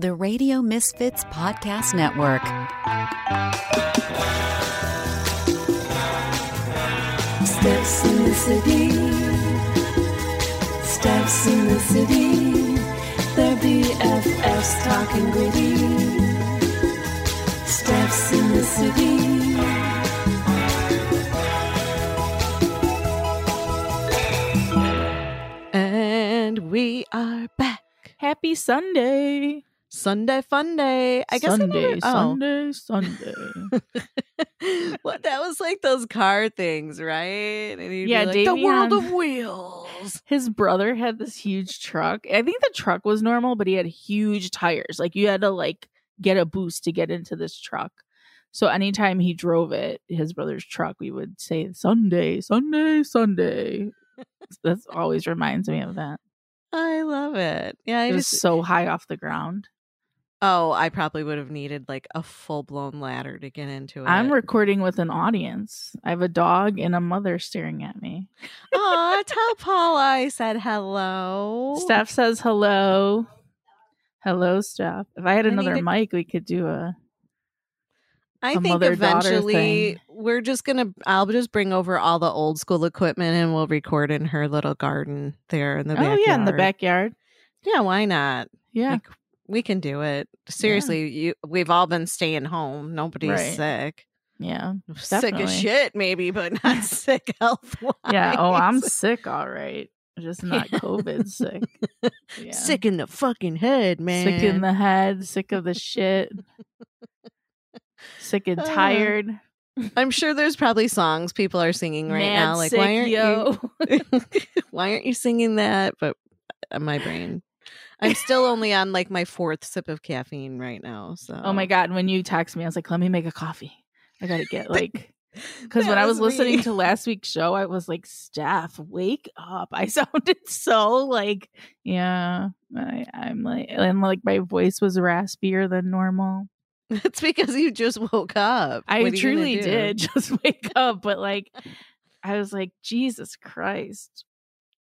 the Radio Misfits Podcast Network. Steps in the city. Steps in the city. They're BFFs talking gritty. Steps in the city. And we are back. Happy Sunday. Sunday fun day. I guess I Sunday, never- oh. Sunday, Sunday. what that was like those car things, right? Yeah, like, the world of wheels. His brother had this huge truck. I think the truck was normal, but he had huge tires. Like you had to like get a boost to get into this truck. So anytime he drove it, his brother's truck, we would say Sunday, Sunday, Sunday. that always reminds me of that. I love it. Yeah, I It was just so high off the ground. Oh, I probably would have needed like a full blown ladder to get into it. I'm recording with an audience. I have a dog and a mother staring at me. Aw, tell Paula I said hello. Steph says hello. Hello, Steph. If I had I another mic, we could do a. I a think eventually we're just gonna. I'll just bring over all the old school equipment and we'll record in her little garden there in the Oh backyard. yeah, in the backyard. Yeah, why not? Yeah, Like, we can do it. Seriously, you. We've all been staying home. Nobody's Right. sick. yeah, Sick as shit, maybe, but not sick health. yeah. Oh, I'm sick. All right, just not Yeah. COVID sick. Yeah. sick in the fucking head, man. sick in the head, sick of the shit, sick and Uh, tired. I'm sure there's probably songs people are singing right Mad now. Like, sick, why aren't yo. you? why aren't you singing that? But uh, my brain. I'm still only on like my fourth sip of caffeine right now. So Oh my god! When you text me, I was like, "Let me make a coffee. I gotta get like." Because when I was was listening me. to last week's show, I was like, "Steph, wake up!" I sounded so like, yeah, I, I'm like, and like my voice was raspier than normal. It's because you just woke up. I What are you gonna truly did just wake up, but like, I was like, Jesus Christ!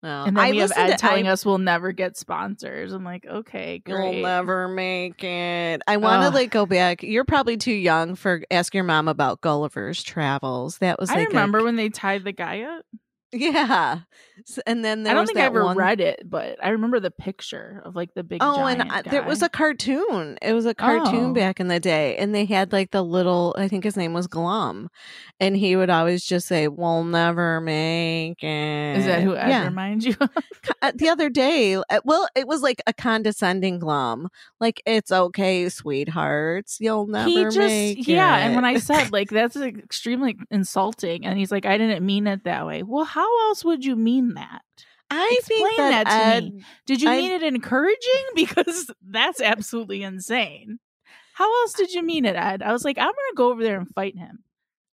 Well, And then I we have Ed to- telling I- us we'll never get sponsors. I'm like, okay, great. You'll never make it. I want to like go back. You're probably too young for ask your mom about Gulliver's Travels. That was I like a- remember when they tied the guy up. Yeah. S- And then there I don't think I ever one... read it, but I remember the picture of like the big. Oh, and I, there was a cartoon. It was a cartoon Oh. back in the day, and they had like the little. I think his name was Glum, and he would always just say, "We'll never make it." Is that who Yeah. reminds you? Uh, the other day, uh, well, it was like a condescending Glum, like "It's okay, sweethearts, you'll never he just make yeah. And when I said like that's extremely insulting, and he's like, I didn't mean it that way. Well, how else would you mean that? I think Explain that, that to Ed, me. Did you I- mean it encouraging? Because that's absolutely insane. How else did you mean it, Ed? I was like, I'm gonna go over there and fight him.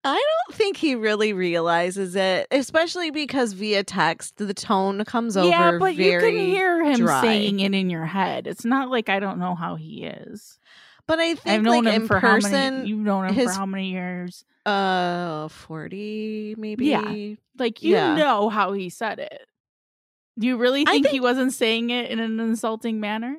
I don't think he really realizes it, especially because via text the tone comes over. yeah, but you can hear him dry. saying it in your head. It's not like I don't know how he is. But I think I've known like him in for person, how many? You've known him his- for how many years? uh, forty maybe. Yeah. Like you Yeah. know how he said it. Do you really I think, he wasn't saying it in an insulting manner?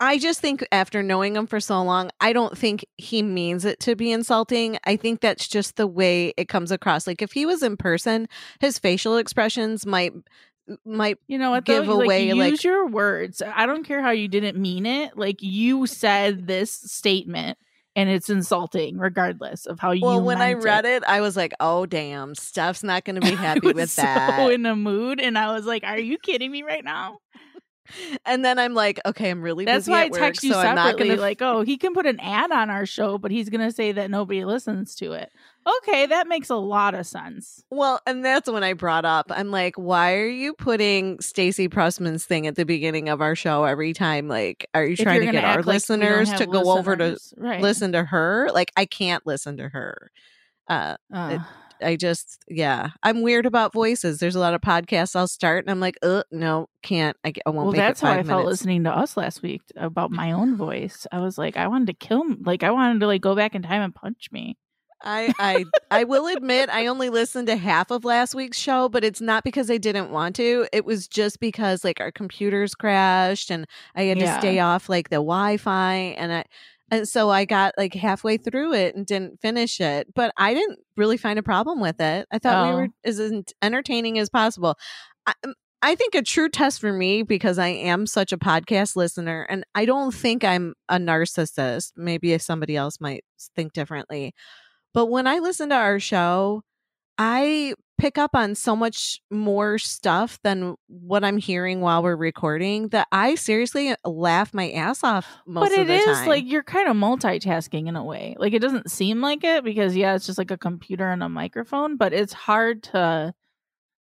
I just think after knowing him for so long, I don't think he means it to be insulting. I think that's just the way it comes across. Like if he was in person, his facial expressions might might You know what? Give though? Like, away, use your words. I don't care how you didn't mean it. Like you said this statement, and it's insulting, regardless of how you. Well, when I read it, I was like, "Oh damn, Steph's not going to be happy with so that." in a mood, and I was like, "Are you kidding me right now?" And then I'm like, "Okay, I'm really That's busy why I work, text you so I'm not separately. to Like, oh, he can put an ad on our show, but he's gonna say that nobody listens to it. Okay, that makes a lot of sense. Well, and that's when I brought up, I'm like, why are you putting Stacy Pressman's thing at the beginning of our show every time? Like, are you trying to get our like listeners to go over to right. listen to her? Like, I can't listen to her. Uh, Ugh. I just, yeah, I'm weird about voices. There's a lot of podcasts I'll start and I'm like, uh, no, can't. I, I won't well, that's how I felt listening to us last week about my own voice. I was like, I wanted to kill, like, I wanted to like go back in time and punch me. I I I will admit I only listened to half of last week's show, but it's not because I didn't want to. It was just because like our computers crashed and I had Yeah. to stay off like the Wi-Fi and I and so I got like halfway through it and didn't finish it. But I didn't really find a problem with it. I thought we Oh. were as entertaining as possible. I, um, I think a true test for me because I am such a podcast listener and I don't think I'm a narcissist. Maybe somebody else might think differently. But when I listen to our show, I pick up on so much more stuff than what I'm hearing while we're recording that I seriously laugh my ass off most but of the is time. But it is like you're kind of multitasking in a way. Like it doesn't seem like it because yeah, it's just like a computer and a microphone, but it's hard to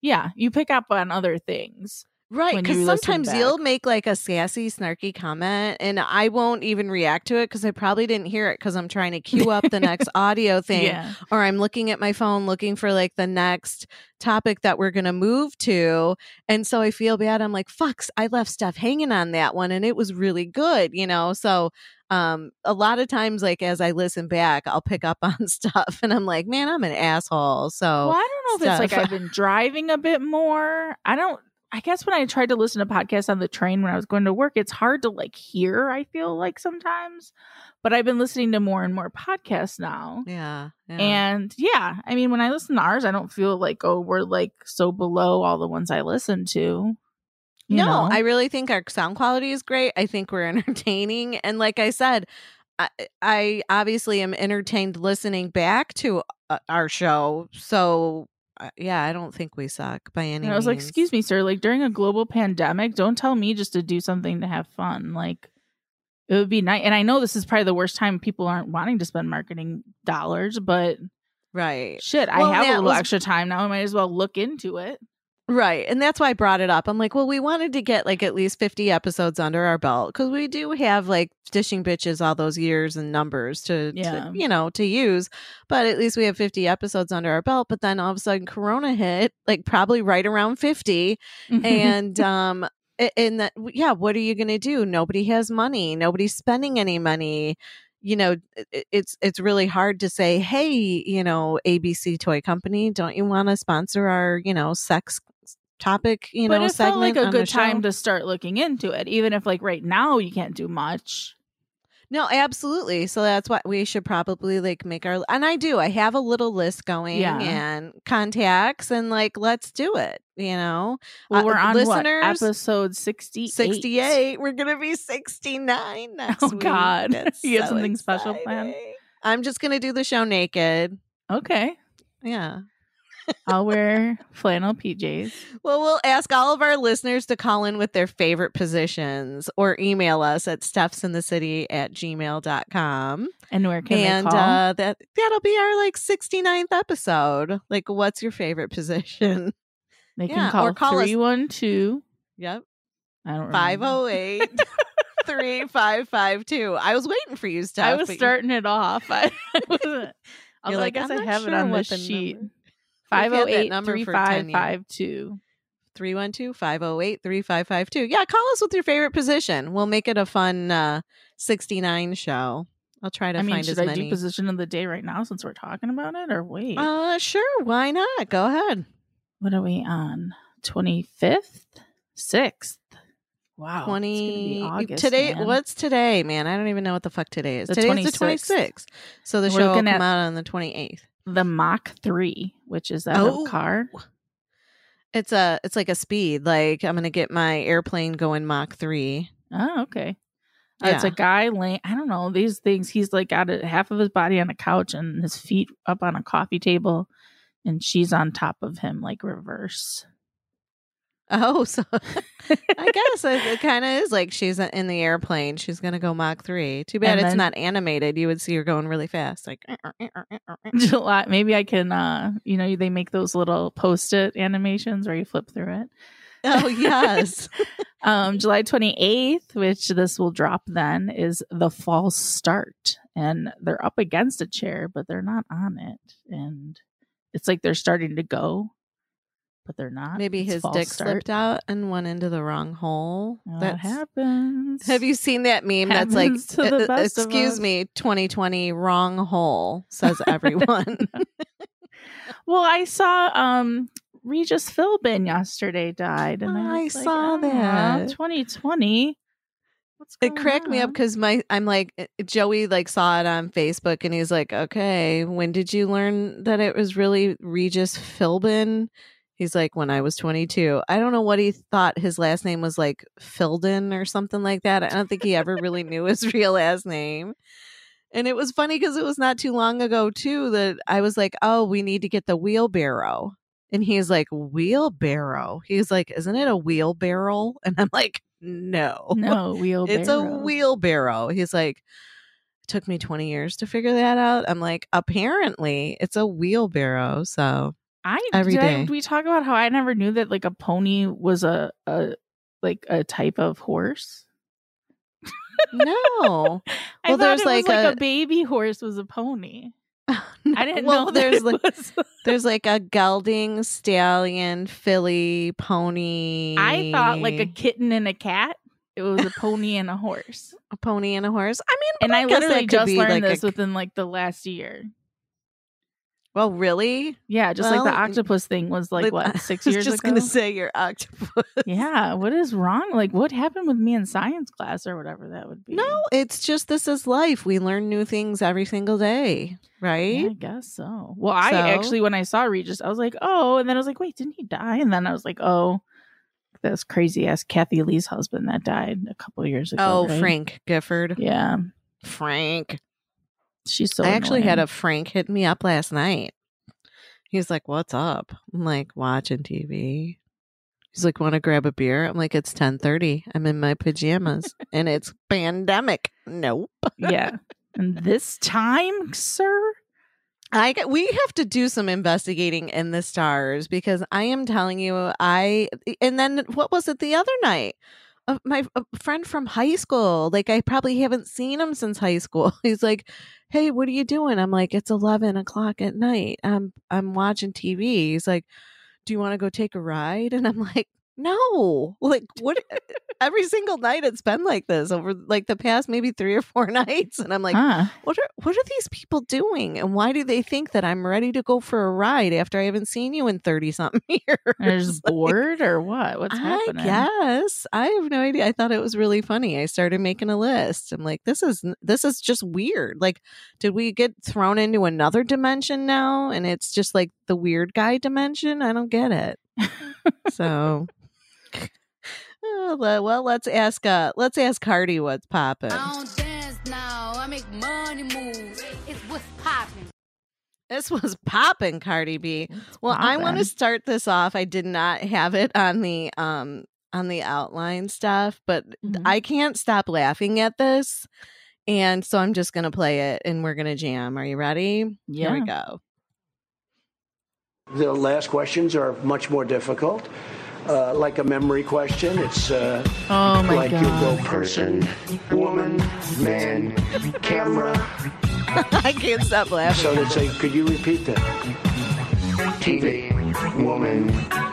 yeah, you pick up on other things. Right, because sometimes you'll make like a sassy, snarky comment, and I won't even react to it because I probably didn't hear it because I'm trying to queue up the next audio thing, Yeah. or I'm looking at my phone looking for like the next topic that we're gonna move to, and so I feel bad. I'm like, "Fucks, I left stuff hanging on that one, and it was really good," you know. So, um, a lot of times, like as I listen back, I'll pick up on stuff, and I'm like, "Man, I'm an asshole." So, Well, I don't know if it's like. I've been driving a bit more. I don't I guess when I tried to listen to podcasts on the train when I was going to work, it's hard to like hear, I feel like sometimes. But I've been listening to more and more podcasts now. yeah, yeah. And yeah, I mean, when I listen to ours, I don't feel like, oh, we're like so below all the ones I listen to. No, know? I really think our sound quality is great. I think we're entertaining, and like I said, I, I obviously am entertained listening back to uh, our show. So yeah, I don't think we suck by any. And I was like, excuse me, sir, like during a global pandemic, don't tell me just to do something to have fun. Like it would be nice. And I know this is probably the worst time people aren't wanting to spend marketing dollars, but right, shit, Well, I have a little was- extra time now. I might as well look into it. Right, and that's why I brought it up. I'm like, well, we wanted to get like at least 50 episodes under our belt because we do have like dishing bitches all those years and numbers to, Yeah. to, you know, to use. But at least we have 50 episodes under our belt. But then all of a sudden, Corona hit, like probably right around 50. and um and that yeah what are you going to do nobody has money nobody's spending any money you know it's it's really hard to say hey you know abc toy company don't you want to sponsor our you know sex topic you but know it felt like a good time to start looking into it, even if like right now you can't do much. no absolutely so that's what we should probably like make our and i do i have a little list going Yeah. and contacts and like let's do it you know Well, Uh, we're on listeners- what episode sixty 68. We're going to be 69 next Oh, week. God. That's You have so something special planned? I'm just going to do the show naked. Okay, Yeah. I'll wear flannel PJs. Well, we'll ask all of our listeners to call in with their favorite positions or email us at stuffsinthecity at gmail.com. And where can and they call? uh that that'll be our like 69th episode. Like what's your favorite position? they can call or call us- three one two. Yep. I don't remember. 508 3552. I was waiting for you, Steph. I was but you- starting it off. I I like, guess "I'm I have it sure on what the the sheet. number- Five had oh that eight number three for 10 five years. five two. 312 508 3552. Yeah, call us with your favorite position. We'll make it a fun uh, 69 show. I'll try to I mean, find should I many. do position of the day right now since we're talking about it, or wait? uh, sure. Why not? Go ahead. what are we on? Twenty fifth, sixth. Wow, 20 It's gonna be August, today man. what's today man i don't even know what the fuck today is The today's the 26th. 26th so the We're show will come at- out on the 28th the Mach three, which is that Oh. a car? it's a it's like a speed like i'm gonna get my airplane going mach 3 Oh, okay. Uh, it's a guy laying. I don't know these things. He's like got a, half of his body on a couch and his feet up on a coffee table, and she's on top of him like reverse. Oh so i guess it, it kind of is like she's in the airplane she's gonna go mach 3 too bad And it's then- not animated you would see her going really fast like eh, eh, eh, July. Maybe I can. uh You know, they make those little post-it animations where you flip through it. oh yes um, July 28th, which this will drop then, is the false start. And they're up against a chair, but they're not on it. And it's like they're starting to go, but they're not. Maybe It's his dick start. slipped out and went into the wrong hole. That happens. Have you seen that meme that's like, to the "Uh, best excuse us." me, 2020, wrong hole, says everyone. Well, I saw um Regis Philbin yesterday died, and I was like, saw "Aw, that." 2020. It cracked me up because my I'm like uh, Joey like saw it on Facebook and he's like, okay, when did you learn that it was really Regis Philbin? He's like, when I was 22. I don't know what he thought his last name was like Philbin or something like that. I don't think he ever really knew his real last name. And it was funny because it was not too long ago too that I was like, oh, we need to get the wheelbarrow. And he's like, wheelbarrow. He's like, isn't it a wheelbarrow? And I'm like, no. no wheelbarrow. It's a wheelbarrow. He's like, took me 20 years to figure that out. I'm like, apparently it's a wheelbarrow. So I every did I- we talk about how I never knew that like a pony was a a like a type of horse. no. Well, thought there's like like a- a baby horse was a pony. I didn't well, know there's like was. there's like a gelding, stallion, filly, pony. I thought like a kitten and a cat. It was a pony and a horse. a pony and a horse. I mean, And but I literally just learned like a- this within like the last year. Well, really? Yeah, just like the octopus thing was like Like, what I six was years just ago. gonna say your octopus. yeah, what is wrong? Like, what happened with me in science class or whatever that would be? No, it's just this is life. We learn new things every single day, right? Yeah, I guess so. Well, I So? actually, when I saw Regis, I was like, oh, and then I was like, wait, didn't he die? And then I was like, oh, that's crazy ass Kathie Lee's husband that died a couple years ago. Oh, right? Frank Gifford. Yeah, Frank. She's so. I actually had a. Frank hit me up last night. He's like, "What's up?" I'm like, "Watching TV." He's like, "Want to grab a beer?" I'm like, "It's 10:30. I'm in my pajamas and it's pandemic." Nope. yeah. And this time, sir, I we have to do some investigating in the stars because I am telling you, I and then what was it the other night? Uh, my a friend from high school, like I probably haven't seen him since high school. He's like, "Hey, what are you doing?" I'm like, "It's eleven o'clock at night. I'm I'm watching TV." He's like, "Do you want to go take a ride?" And I'm like, "No, like what?" Every single night it's been like this over like the past maybe three or four nights, and I'm like, huh? what are what are these people doing and why do they think that i'm ready to go for a ride after i haven't seen you in 30 something years They're just Like, bored or what? What's i happening? guess i have no idea i thought it was really funny i started making a list i'm like this is this is just weird like did we get thrown into another dimension now and it's just like the weird guy dimension i don't get it so Oh, well let's ask uh let's ask cardi what's popping I don't dance now. I make money moves. It's what's popping. this was popping cardi b Well, I want to start this off. I did not have it on the um on the outline stuff, but Mhm. I can't stop laughing at this. And so I'm just going to play it and we're going to jam. Are you ready? Here we go. The last questions are much more difficult. Uh, like a memory question, it's uh, Oh my like you go person, woman, man, camera. I can't stop laughing. So they'd say, could you repeat that? TV, woman,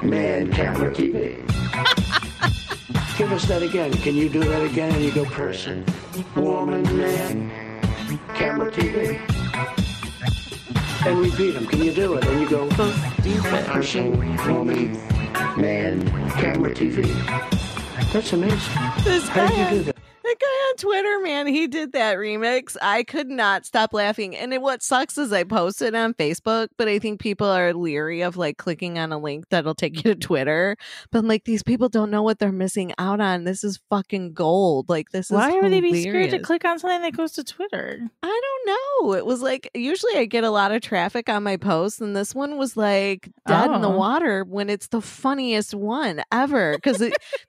man, camera, TV. Give us that again. Can you do that again? And you go person, woman, man, camera, TV. And repeat them. Can you do it? And you go So stupid. person, woman, man, camera, TV. That's amazing. How did you do that? That guy on Twitter, man, he did that remix. I could not stop laughing. And it, what sucks is I posted on Facebook, but I think people are leery of like clicking on a link that'll take you to Twitter. But like, these people don't know what they're missing out on. This is fucking gold. Like this is Why would they be scared to click on something that goes to Twitter? I don't know. It was like usually I get a lot of traffic on my posts, and this one was like dead in the Oh. water when it's the funniest one ever because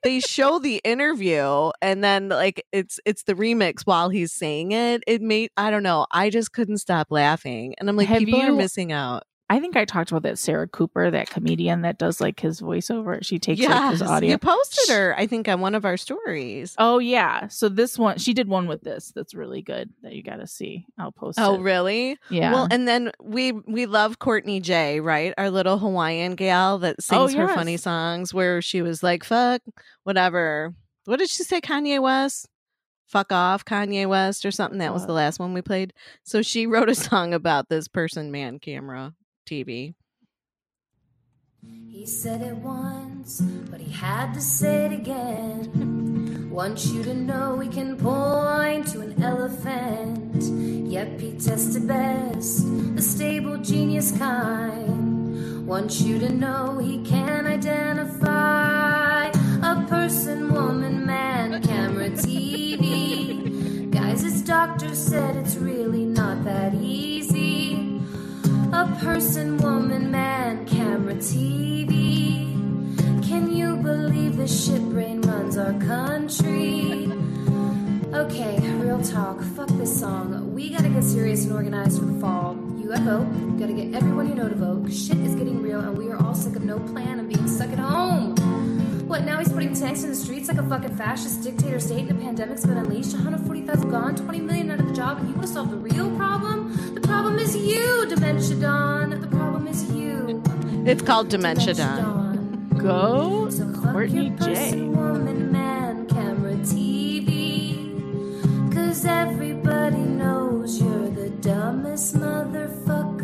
they show the interview and then like it's it's the remix while he's saying it. It made I don't know. I just couldn't stop laughing, and I'm like, Have people are missing out. I think I talked about that Sarah Cooper, that comedian that does like his voiceover. She takes like his Yes, audio. You posted her, I think, on one of our stories. Oh yeah. So this one she did one with this that's really good that you gotta see. I'll post it. Oh, it. really? Yeah. Well, and then we we love Courtney Jaye, right? Our little Hawaiian gal that oh, sings her funny Oh, songs where she was like, fuck, whatever. What did she say, Kanye West? Fuck off, Kanye West, or something. That was the uh-huh. last one we played. So she wrote a song about this person, man, camera, TV. He said it once, but he had to say it again. Want you to know we can point to an elephant. Yep, he tested best, the stable genius kind. Want you to know he can identify a person, woman, doctor said it's really not that easy. A person, woman, man, camera, TV. Can you believe the shit brain runs our country? Okay, real talk. Fuck this song. We gotta get serious and organized for the fall. Vote. Gotta get everyone you know to vote. Shit is getting real, and we are all sick of no plan and being stuck at home. What, now he's putting tanks in the streets like a fucking fascist dictator state and a pandemic's been unleashed? 140,000 gone, 20 million out of the job, and you want to solve the real problem? The problem is you, Dementia Don. The problem is you. It's called Dementia Don. Don. Go So Courtney Jaye woman, man, camera, TV. Cause everybody knows you're the dumbest motherfucker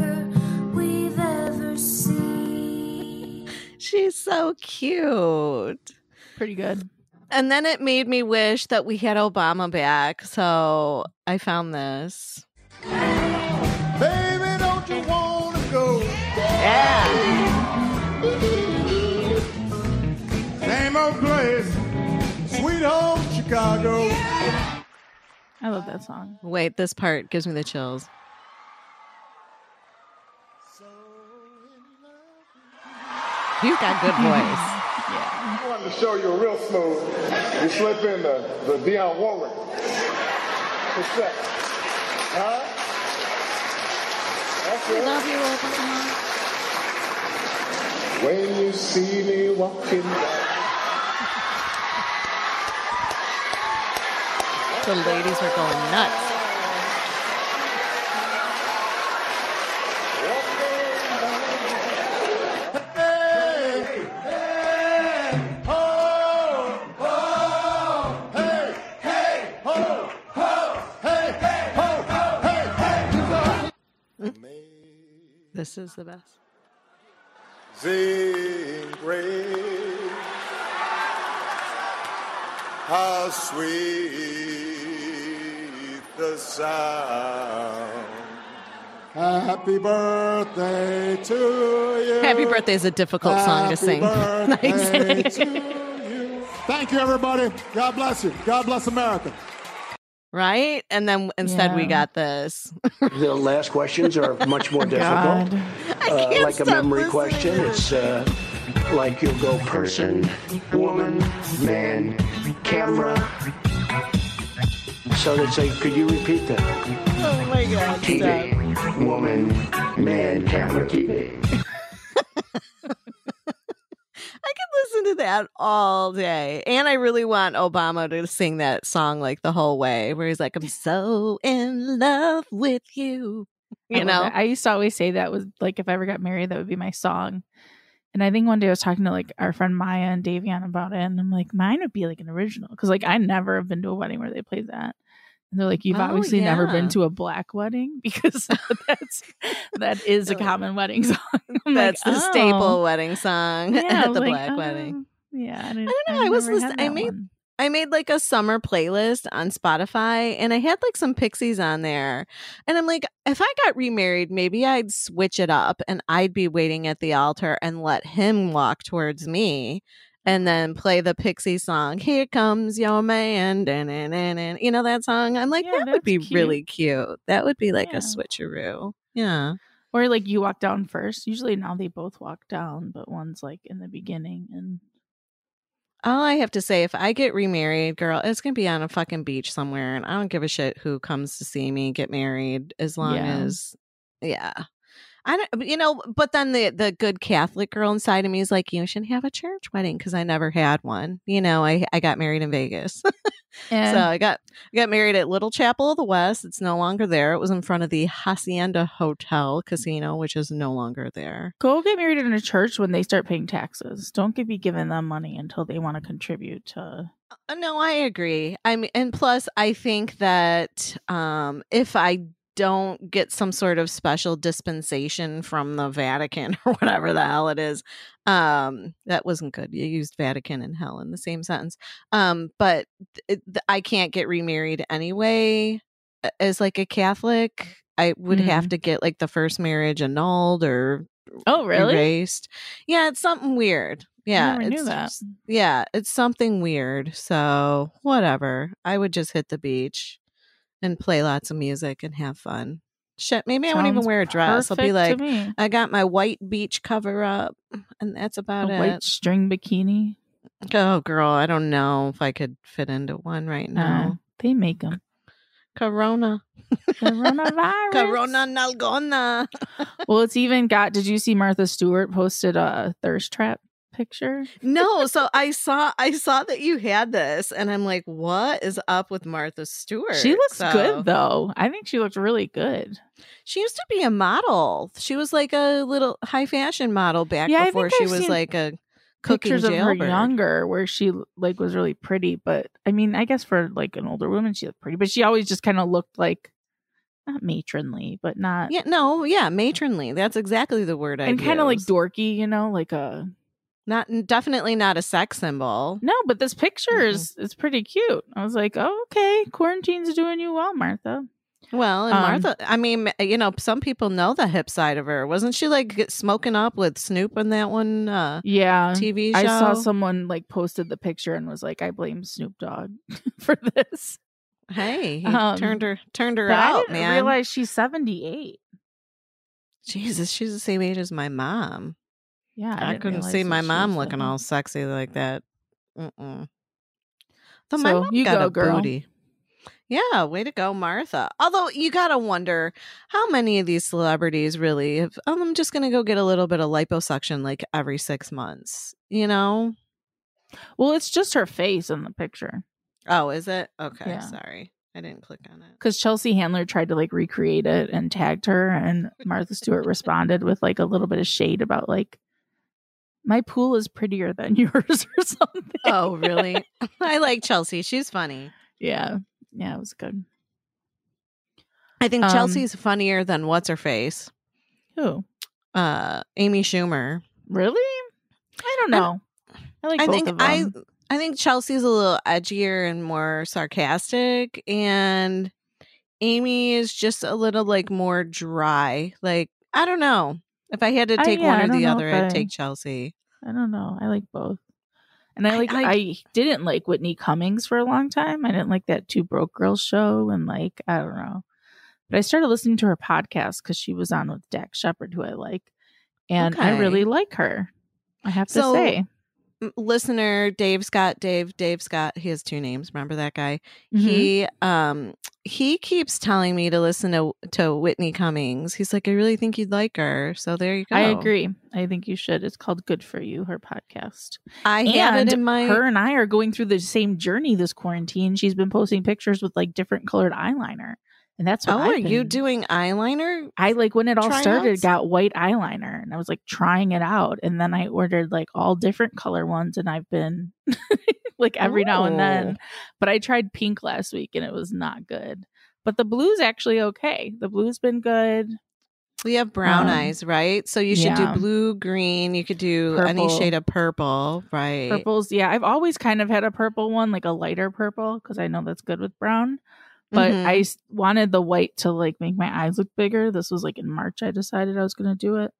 She's so cute. Pretty good. And then it made me wish that we had Obama back. So I found this. Baby, don't you wanna go? Yeah. Same old place, sweet home Chicago. I love that song. Wait, this part gives me the chills. You've got good voice. Yeah. I wanted to show you a real smooth. You slip in the, the Dionne Warwick. What's that? Huh? That's it. Love you, Obama. When you see me walking down. The ladies were going nuts. This is the best. Sing praise. How sweet the sound. Happy birthday to you. Happy birthday is a difficult song to sing. birthday to you. Thank you, everybody. God bless you. God bless America. Right? And then instead we got this. The last questions are much more difficult. Uh, like a memory listening. question. It's uh, like you'll go person, woman, man, camera. So they'd say, could you repeat that? Oh my god. TV, woman, man, camera, TV. I could listen to that all day. And I really want Obama to sing that song like the whole way, where he's like, I'm so in love with you. You love know? I used to always say that was like if I ever got married, that would be my song. And I think one day I was talking to like our friend Maya and Davion about it, and I'm like, mine would be like an original because like I never have been to a wedding where they played that. And they're like, you've Oh, obviously never been to a black wedding because that's that is a common wedding song. I'm That's like, the "Oh." staple wedding song Yeah, at the like, black wedding. "Oh, Yeah, I, I don't know, I've I was never listen- had I made- one. I made like a summer playlist on Spotify and I had like some pixies on there. And I'm like, if I got remarried, maybe I'd switch it up and I'd be waiting at the altar and let him walk towards me and then play the pixie song. Here comes your man. dun, dun, dun, dun. You know that song? I'm like, Yeah, that would be cute. really cute. That would be like Yeah. a switcheroo. Yeah. Or like you walk down first. Usually now they both walk down, but one's like in the beginning and All I have to say, if I get remarried, girl, it's gonna be on a fucking beach somewhere, and I don't give a shit who comes to see me get married, as long Yeah. as, yeah. I don't, you know, but then the the good Catholic girl inside of me is like, you shouldn't have a church wedding because I never had one. You know, I I got married in Vegas, so I got I got married at Little Chapel of the West. It's no longer there. It was in front of the Hacienda Hotel Casino, which is no longer there. go get married in a church when they start paying taxes. Don't be giving them money until they want to contribute to. Uh, No, I agree. I mean, and plus, I think that um, if I don't get some sort of special dispensation from the Vatican or whatever the hell it is, um, that wasn't good. You used Vatican and hell in the same sentence. Um, but th- th- I can't get remarried anyway as like a Catholic. I would have to get like the first marriage annulled or Oh, really? erased. Yeah, it's something weird. Yeah, it's that. just- yeah, it's something weird. So whatever. I would just hit the beach and play lots of music and have fun. Shit, maybe I won't even wear a dress. I'll be like. I got my white beach cover up, and that's a about it. white string bikini. Oh, girl, I don't know if I could fit into one right Uh, now. they make them. Corona, Coronavirus. Corona Nalgona. Well, it's even got. Did you see Martha Stewart posted a thirst trap picture? no, so I saw I saw that you had this, and I'm like, what is up with Martha Stewart? She looks So- good though. I think she looked really good. She used to be a model. She was like a little high fashion model back Yeah, before she I've was like a cooking Pictures of her younger, where she like was really pretty. But I mean, I guess for like an older woman, she looked pretty. But she always just kind of looked like not matronly, but not Yeah, no, yeah, matronly. That's exactly the word I and kind of like dorky, you know, like a not definitely not a sex symbol. no. But this picture Mhm. is is pretty cute. I was like, oh, okay, quarantine's doing you well, Martha. Well, and Um, Martha, I mean, you know, some people know the hip side of her. Wasn't she like smoking up with Snoop in that one uh, Yeah, TV show? I saw someone like posted the picture and was like, I blame Snoop Dogg for this. Hey, he Um, turned her turned her But I out, didn't man. realize she's seventy eight. Jesus, she's the same age as my mom. Yeah, I, didn't couldn't see my mom looking all sexy like that. Mm-mm. My So, mom you got go, a girl. booty. Yeah, way to go, Martha. Although you gotta wonder how many of these celebrities really have. Oh, I'm just gonna go get a little bit of liposuction like every six months. You know? Well, it's just her face in the picture Oh, is it? Okay, Yeah. sorry, I didn't click on it. because Chelsea Handler tried to like recreate it and tagged her, and Martha Stewart responded with like a little bit of shade about like my pool is prettier than yours or something. Oh, really? I like Chelsea. She's funny. yeah, yeah, it was good. I think Um, Chelsea's funnier than what's her face, Who uh, Amy Schumer. really? I don't know. I like I both think I. I think Chelsea's a little edgier and more sarcastic and Amy is just a little like more dry. Like I don't know. If I had to I- take yeah, one or the other, I'd I- take Chelsea. I don't know. I like both. And I I- like I, I- didn't like Whitney Cummings for a long time. I didn't like that Two Broke Girls show and like I don't know. But I started listening to her podcast because she was on with Dax Shepard, who I like. And I really like her. I have to So, say. Listener Dave Scott, Dave, Dave Scott, he has two names. Remember that guy? Mhm. He um he keeps telling me to listen to to Whitney Cummings. He's like, I really think you'd like her. So there you go. I agree. I think you should. It's called Good for You, her podcast. I have and it in my her and I are going through the same journey this quarantine. She's been posting pictures with like different colored eyeliner. And that's what Oh, are you doing eyeliner? I like when it all started, got white eyeliner and I was like trying it out. And then I ordered like all different color ones and I've been like every now and Oh. then. But I tried pink last week and it was not good. But the blue's actually okay. The blue's been good. We have brown Um, eyes, right? So you should yeah. do blue, green. You could do any shade of purple, right? Purples, yeah. I've always kind of had a purple one, like a lighter purple, because I know that's good with brown. But Mhm. I wanted the white to like make my eyes look bigger. This was like in March. I decided I was going to do it.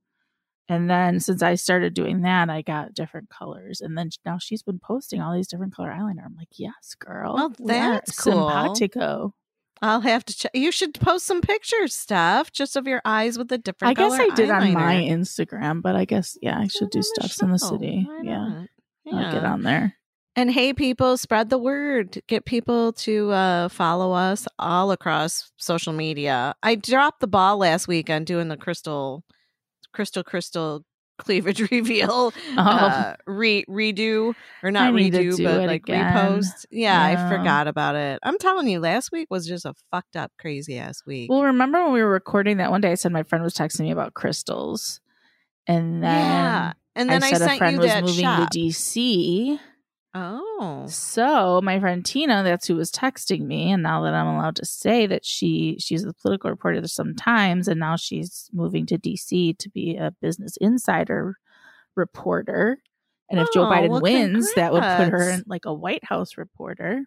And then since I started doing that, I got different colors. And then now she's been posting all these different color eyeliner. I'm like, yes, girl. Well, that's cool. simpatico. I'll have to check. You should post some pictures, stuff just of your eyes with the different. I guess I did on my. Instagram, but I guess yeah, I should do stuffs in the city. Yeah, not? I'll get on there. And hey, people, spread the word. Get people to uh, follow us all across social media. I dropped the ball last week on doing the crystal crystal crystal cleavage reveal Oh. uh re redo or not I redo but like again. repost yeah, Yeah. i forgot about it i'm telling you last week was just a fucked up crazy ass week Well, remember when we were recording that one day? I said my friend was texting me about crystals, and then yeah and then i, said sent a friend you was that moving shop. to DC. Oh So my friend Tina, that's who was texting me, and now that I'm allowed to say that she she's a political reporter sometimes, and now she's moving to DC to be a Business Insider reporter. And if Joe Oh, Biden well, wins, that would put her in like a White House reporter.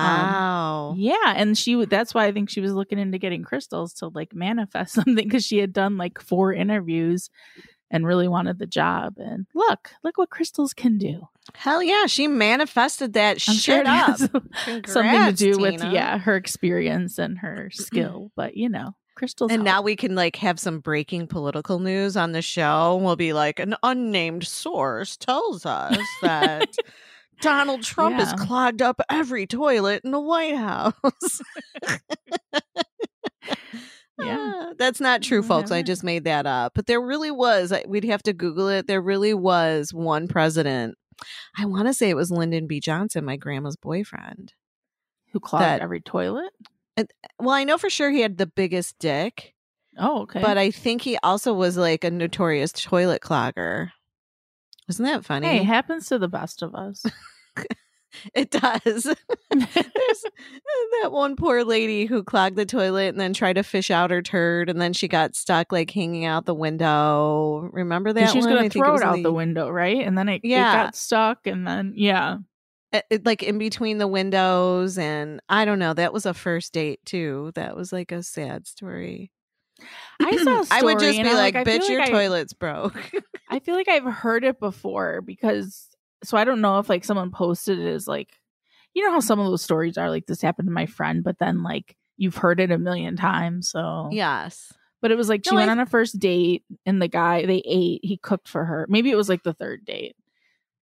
Um, wow Yeah, and she that's why I think she was looking into getting crystals to like manifest something because she had done like four interviews and really wanted the job. And look, look what crystals can do. hell yeah she manifested that I'm shit sure up has something to Congrats, do with yeah her experience and her skill. But you know, crystals. And help. now we can like have some breaking political news on the show. We'll be like, an unnamed source tells us that Donald Trump has clogged up every toilet in the White House. Yeah. Ah, That's not true, folks. I just made that up. But there really was we'd have to Google it. There really was one president. I want to say it was Lyndon B. Johnson, my grandma's boyfriend. who clogged that- every toilet. Well, I know for sure he had the biggest dick. Oh, okay. But I think he also was like a notorious toilet clogger. Isn't that funny? hey, it happens to the best of us. it does. There's that one poor lady who clogged the toilet and then tried to fish out her turd and then she got stuck like hanging out the window. Remember that she was going to think it throw it out the window, right? And then it, it Yeah. got stuck, and then yeah. uh, it- like in between the windows and I don't know. That was a first date too. That was like a sad story. I saw. I would just be like, feel "Bitch, your I- toilet's broke." I feel like I've heard it before because so I don't know if like someone posted it as like you know how some of those stories are like this happened to my friend, but then like you've heard it a million times. So yes. But it was like she No, went I- on a first date and the guy they ate, he cooked for her. Maybe it was like the third date.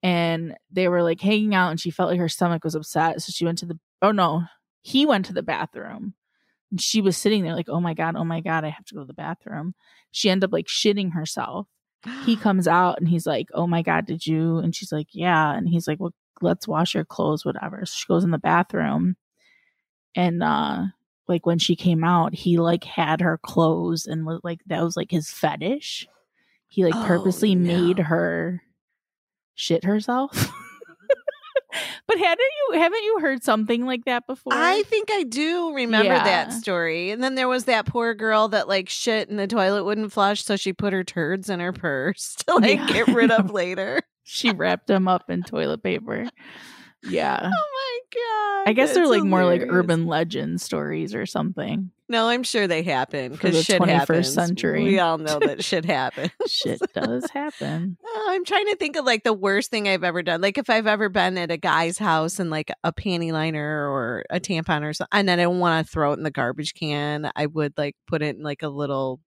And they were like hanging out and she felt like her stomach was upset. So she went to the oh no, he went to the bathroom. And she was sitting there like, oh my God, oh my God, I have to go to the bathroom. She ended up like shitting herself. He comes out and he's like, oh my God, did you? And she's like, yeah. And he's like, well, let's wash your clothes, whatever. So she goes in the bathroom. And uh like when she came out, he like had her clothes and was like that was like his fetish. He like Oh, purposely made her shit herself. but hadn't you haven't you heard something like that before? I think I do remember Yeah. that story. And then there was that poor girl that like shit and the toilet wouldn't flush, so she put her turds in her purse to like Yeah, get rid of later. she wrapped them up in toilet paper. Yeah. Oh my god. I guess they're like more like urban legend stories or something. No, I'm sure they happen because shit 21st happens. century. We all know that shit happens. Shit does happen. Oh, I'm trying to think of like the worst thing I've ever done. Like if I've ever been at a guy's house and like a panty liner or a tampon or something, and then I don't want to throw it in the garbage can, I would like put it in like a little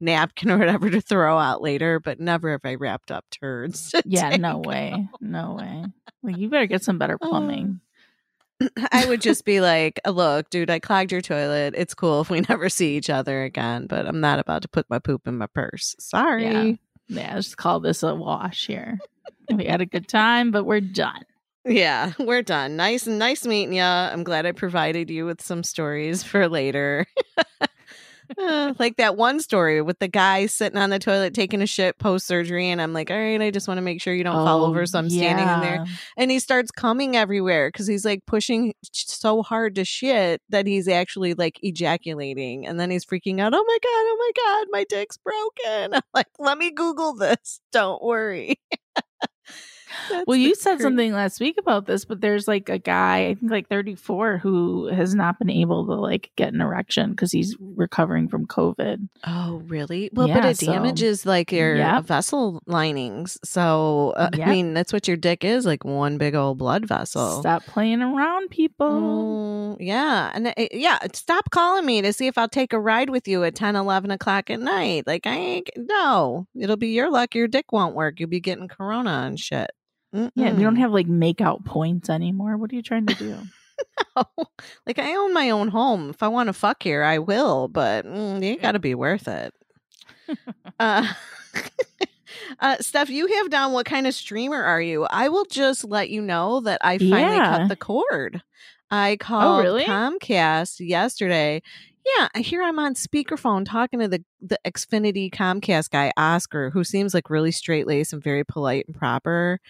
napkin or whatever to throw out later. But never have I wrapped up turds. Yeah, no way. No way. Like you better get some better Oh. plumbing. I would just be like, look, dude, I clogged your toilet. It's cool if we never see each other again, but I'm not about to put my poop in my purse. Sorry. Yeah. Yeah, let's call this a wash here. we had a good time, but we're done. Yeah, we're done. Nice nice meeting you. I'm glad I provided you with some stories for later. Uh, like that one story with the guy sitting on the toilet taking a shit post surgery, and I'm like, all right, I just want to make sure you don't fall over, so I'm standing in there, Oh, and he starts coming everywhere because he's like pushing so hard to shit that he's actually like ejaculating, and then he's freaking out. Oh my god! Oh my god! My dick's broken. I'm like, let me Google this. Don't worry. Well, you said something last week about this, but there's like a guy, I think like 34, who has not been able to like get an erection because he's recovering from COVID. Oh, really? Well, but it so- damages like your Yep. vessel linings. So, uh, Yep. I mean, that's what your dick is like one big old blood vessel. Stop playing around, people. Mm, yeah. And it, yeah, stop calling me to see if I'll take a ride with you at 10, 11 o'clock at night. Like, I ain't, no, it'll be your luck. Your dick won't work. You'll be getting corona and shit. Yeah, we don't have like make out points anymore. What are you trying to do? like, I own my own home. If I want to fuck here, I will, but mm, you got to be worth it. uh, Uh, Steph, you have down what kind of streamer are you? I will just let you know that I finally Yeah. cut the cord. I called really? Comcast yesterday. Yeah, here I'm on speakerphone talking to the the Xfinity Comcast guy, Oscar, who seems like really straight laced and very polite and proper.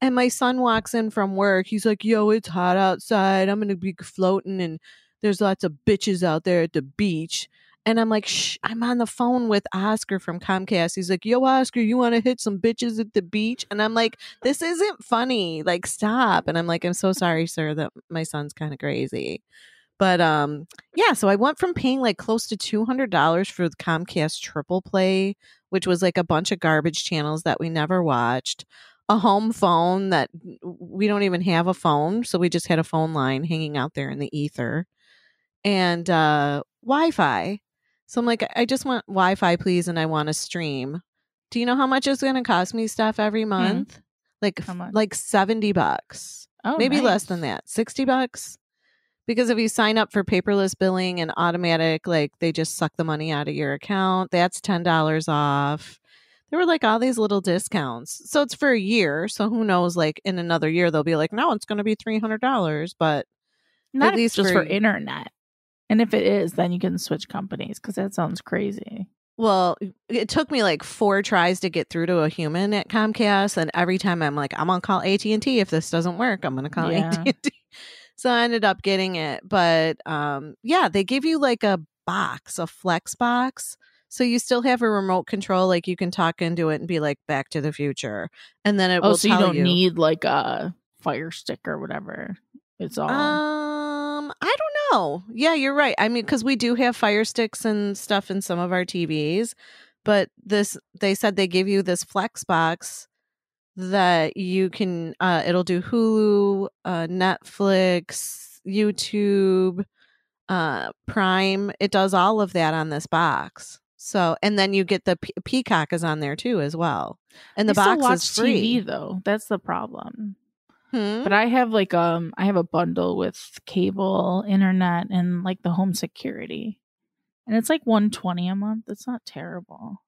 And my son walks in from work. He's like, "Yo, it's hot outside. I'm gonna be floating, and there's lots of bitches out there at the beach." And I'm like, Shh, I'm on the phone with Oscar from Comcast. He's like, Yo, Oscar, you want to hit some bitches at the beach? And I'm like, This isn't funny. Like, stop. And I'm like, I'm so sorry, sir, that my son's kind of crazy. But um, yeah, so I went from paying like close to two hundred dollars for the Comcast Triple Play, which was like a bunch of garbage channels that we never watched, a home phone that we don't even have a phone, so we just had a phone line hanging out there in the ether, and uh, Wi-Fi. So I'm like, I just want Wi-Fi, please, and I want to stream. Do you know how much it's going to cost me stuff every month? Like, How much? like seventy bucks Oh, maybe less than that 60 bucks because if you sign up for paperless billing and automatic like they just suck the money out of your account that's $10 off there were like all these little discounts so it's for a year so who knows like in another year they'll be like no it's going to be $300 but Not at least just for- for internet. And if it is, then you can switch companies because that sounds crazy. well it took me like four tries to get through to a human at comcast and every time i'm like i'm gonna call at&t if this doesn't work i'm gonna call Yeah. at&t so i ended up getting it but um yeah they give you like a box a flex box so you still have a remote control like you can talk into it and be like back to the future and then it Oh, will so you don't need like a fire stick or whatever. It's all. Um, I don't know. Yeah, you're right. I mean, because we do have fire sticks and stuff in some of our TVs, but this they said they give you this flex box that you can. Uh, it'll do Hulu, uh, Netflix, YouTube, uh, Prime. It does all of that on this box. So, and then you get the Pe- Peacock is on there too as well, and the I box is free. TV though. That's the problem. Hmm? But I have like um I have a bundle with cable, internet, and like the home security. And it's like 120 a month. It's not terrible.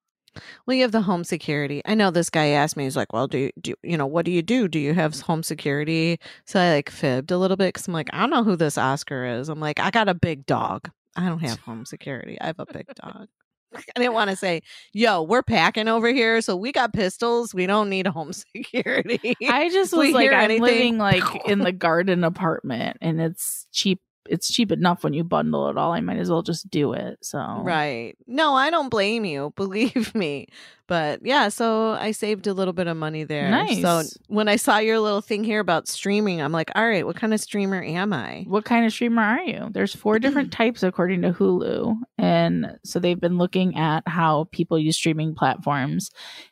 Well, you have the home security. I know this guy asked me, he's like, well, do you, do you, know, what do you do? Do you have home security? So I like fibbed a little bit because I'm like, I don't know who this Oscar is. I'm like, I got a big dog. I don't have home security. I have a big dog. I didn't want to say, yo, we're packing over here. So we got pistols. We don't need home security. I just we was like I'm anything- living like in the garden apartment and it's cheap it's cheap enough when you bundle it all. I might as well just do it. So Right. No, I don't blame you. Believe me. But yeah, so I saved a little bit of money there. So when I saw your little thing here about streaming, I'm like, all right, what kind of streamer am I? What kind of streamer are you? There's four different types according to Hulu. And so they've been looking at how people use streaming platforms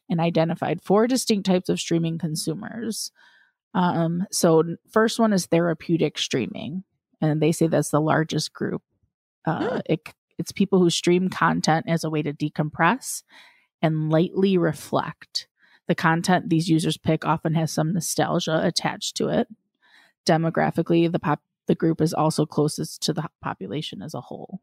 and identified four distinct types of streaming consumers. Um, so first one is therapeutic streaming, and they say that's the largest group. Uh, it, it's people who stream content as a way to decompress and lightly reflect. The content these users pick often has some nostalgia attached to it. Demographically, the pop the group is also closest to the population as a whole.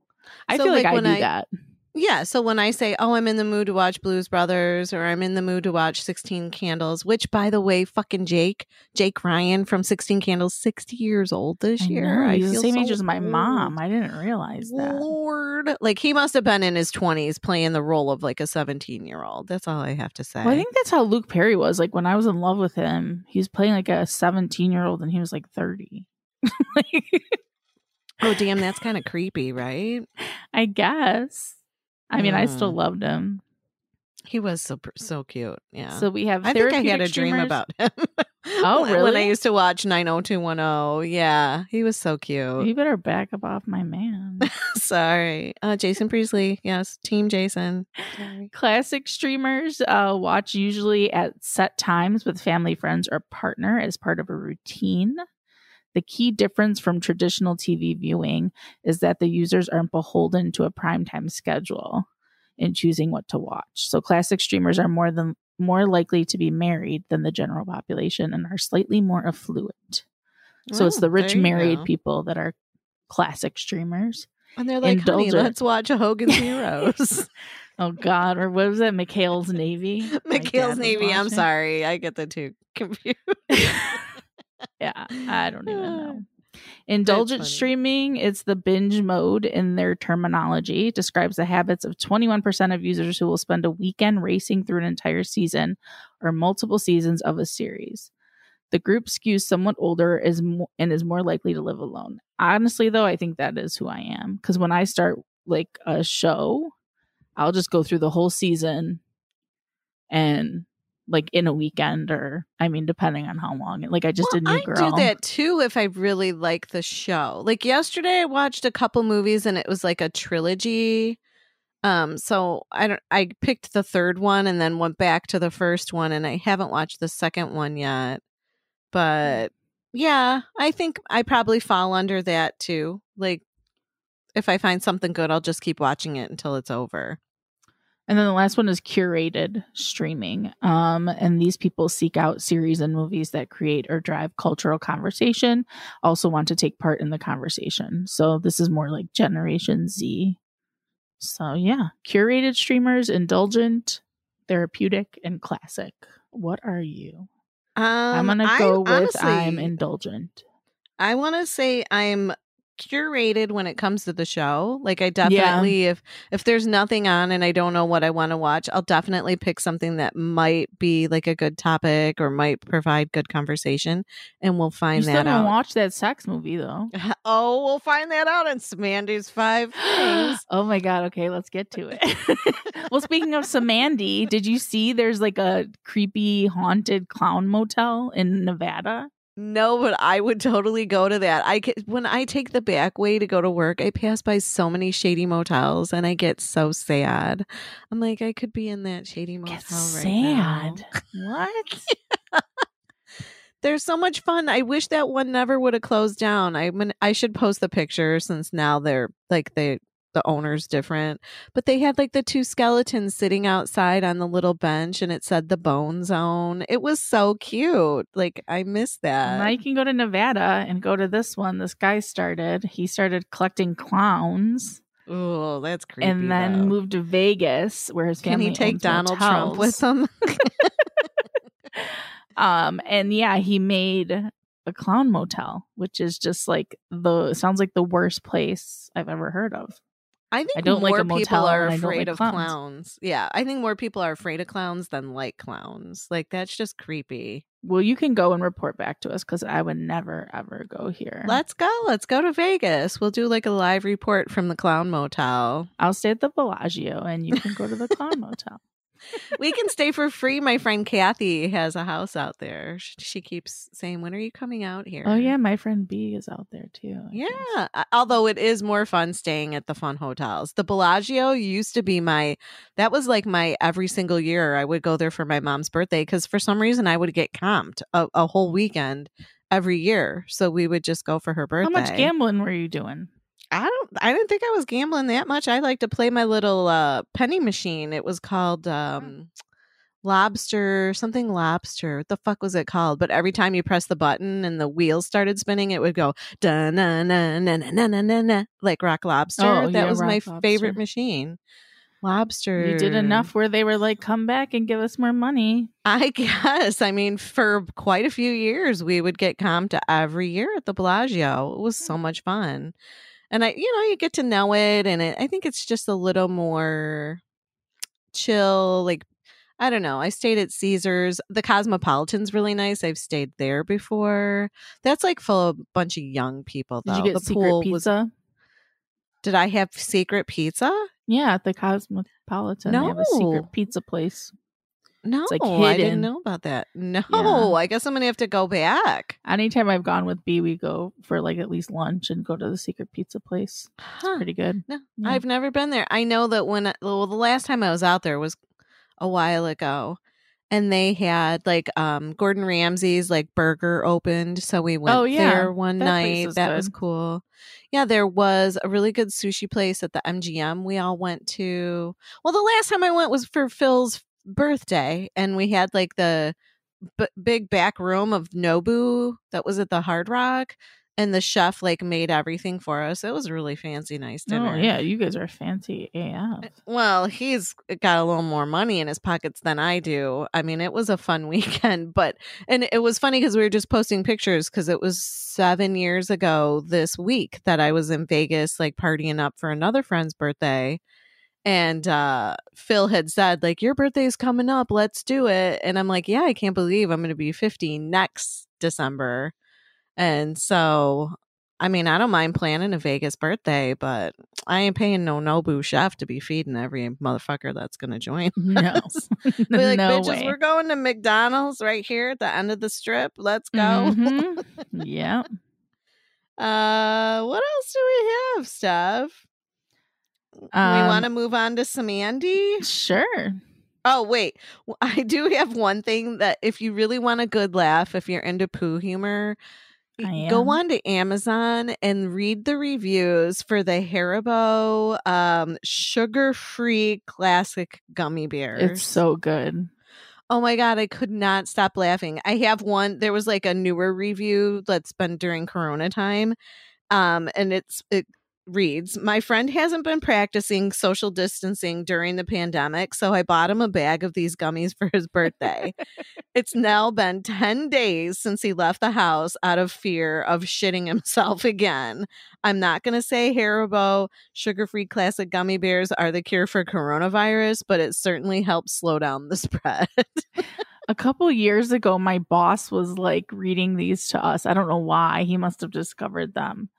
I So, feel like, like, I do I- that. Yeah. So when I say, oh, I'm in the mood to watch Blues Brothers or I'm in the mood to watch 16 Candles, which by the way, fucking Jake, Jake Ryan from 16 Candles, 60 years old this I year. know, I he's the feel same so age as my old. mom. I didn't realize that. Lord. Like he must have been in his 20s playing the role of like a 17 year old. That's all I have to say. Well, I think that's how Luke Perry was. Like when I was in love with him, he was playing like a 17 year old and he was like 30. like, oh, damn, that's kind of creepy, right? I guess. I mean, I still Mm. loved him. He was so so cute. Yeah. So we have I think I had a dream about him. Oh, really? When I used to watch 90210. Yeah, he was so cute. You better back up off my man. Sorry. Uh, Jason Priestley. Yes. Team Jason. Sorry. Classic streamers uh, watch usually at set times with family, friends, or partner as part of a routine. The key difference from traditional TV viewing is that the users aren't beholden to a primetime schedule in choosing what to watch. So classic streamers are more than more likely to be married than the general population and are slightly more affluent. So it's Oh, the rich married go. people that are classic streamers. And they're like, honey, let's watch Hogan's Heroes. Oh God, or what was that? McHale's Navy. McHale's Navy. I'm sorry. I get the two confused. yeah, I don't even know. Indulgent streaming, it's the binge mode in their terminology, describes the habits of 21% of users who will spend a weekend racing through an entire season or multiple seasons of a series. The group skews somewhat older is mo- and is more likely to live alone. Honestly, though, I think that is who I am because when I start like a show, I'll just go through the whole season and like in a weekend or I mean depending on how long. Like I just Well, did New I Girl. do that too if I really like the show. Like yesterday, I watched a couple movies and it was like a trilogy. Um, so I don't. I picked the third one and then went back to the first one, and I haven't watched the second one yet. But yeah, I think I probably fall under that too. Like if I find something good, I'll just keep watching it until it's over. And then the last one is curated streaming. Um, and these people seek out series and movies that create or drive cultural conversation, also want to take part in the conversation. So this is more like Generation Z. So yeah, curated streamers, indulgent, therapeutic, and classic. What are you? Um, I'm gonna I go with honestly- I'm indulgent. I want to say I'm curated when it comes to the show. Like I definitely if if there's nothing on and I don't know what I want to watch, I'll definitely pick something that might be like a good topic or might provide good conversation and we'll find still that out. watched that sex movie though. oh, we'll find that out in Samandy's 5 things. oh my god, okay, let's get to it. well, speaking of Samandy, did you see there's like a creepy haunted clown motel in Nevada? No, but I would totally go to that. I get, when I take the back way to go to work, I pass by so many shady motels and I get so sad. I'm like, I could be in that shady motel Get right now. sad. What? They're so much fun. I wish that one never would have closed down. I mean, I should post the picture since now they're like they the owner's different. But they had like the two skeletons sitting outside on the little bench, and it said the Bone Zone. It was so cute. Like I miss that. now you can go to Nevada and go to this one. This guy started. He started collecting clowns oh, that's creepy. and then though. moved to Vegas where his family Can he take Donald Trump with him? Um, and yeah, he made a clown motel, which is just like the sounds like the worst place I've ever heard of. I think I don't like more a people are and I don't afraid like of clowns. clowns. Yeah, I think more people are afraid of clowns than like clowns. Like that's just creepy. Well, you can go and report back to us because I would never ever go here. Let's go. Let's go to Vegas. We'll do like a live report from the clown motel. I'll stay at the Bellagio and you can go to the clown motel. We can stay for free. My friend Kathy has a house out there. She keeps saying, "When are you coming out here?" Oh yeah, my friend B is out there too. I. Yeah, uh, although it is more fun staying at the fun hotels. The Bellagio used to be my that was like my every single year I would go there for my mom's birthday cuz for some reason I would get comped a, a whole weekend every year. So we would just go for her birthday. How much gambling were you doing? I don't I didn't think I was gambling that much. I like to play my little uh penny machine. It was called mm. um lobster something lobster. What the fuck was it called? But every time you press the button and the wheels started spinning it would go na na na na na na na na like rock lobster. Oh, that yeah, was my lobster. favorite machine. Lobster you did enough where they were like come back and give us more money. I guess. I mean for quite a few years we would get comped every year at the bellagio. It was so mm. much fun and i you know you get to know it and it, i think it's just a little more chill like i don't know i stayed at caesars. The cosmopolitan's really nice i've stayed there before. That's like full of a bunch of young people Did though. you get the secret pool pizza? was did i have secret pizza? Yeah, at the Cosmopolitan, they have a secret pizza place. No like, i didn't know about that no Yeah. i guess i'm gonna have to go back Anytime I've gone with B, we go for like at least lunch and go to the secret pizza place. Huh. Pretty good. No, Yeah. I've never been there. I know that when well, the last time I was out there was a while ago, and they had like um Gordon Ramsay's like burger opened, so we went Oh, yeah. there one That night. That was cool. Yeah, there was a really good sushi place at the MGM. We all went to. Well, the last time I went was for Phil's birthday, and we had like the b- big back room of Nobu that was at the Hard Rock. and the chef like made everything for us. It was a really fancy, nice oh, dinner. Oh yeah, you guys are fancy AF. Eh, well, he's got a little more money in his pockets than I do. I mean, it was a fun weekend, but and it was funny because we were just posting pictures because it was seven years ago this week that I was in Vegas, like partying up for another friend's birthday. And uh, Phil had said, like, your birthday's coming up. Let's do it. And I'm like, yeah, I can't believe I'm going to be 50 next December. And so, I mean, I don't mind planning a Vegas birthday, but I ain't paying no Nobu chef to be feeding every motherfucker that's going to join. No, us. Like, no bitches, way. we're going to McDonald's right here at the end of the strip. Let's go. Mhm. yeah. Uh, what else do we have, Steph? We Um, want to move on to some Andy. Sure. Oh, wait. I do have one thing that if you really want a good laugh, if you're into poo humor, go on to Amazon and read the reviews for the Haribo um, sugar free classic gummy bears. It's so good. Oh my god, I could not stop laughing. I have one. There was like a newer review that's been during Corona time, um, and it's it reads: My friend hasn't been practicing social distancing during the pandemic, so I bought him a bag of these gummies for his birthday. it's now been ten days since he left the house out of fear of shitting himself again. I'm not going to say Haribo sugar free classic gummy bears are the cure for coronavirus, but it certainly helps slow down the spread. A couple years ago, my boss was like reading these to us. I don't know why. He must have discovered them.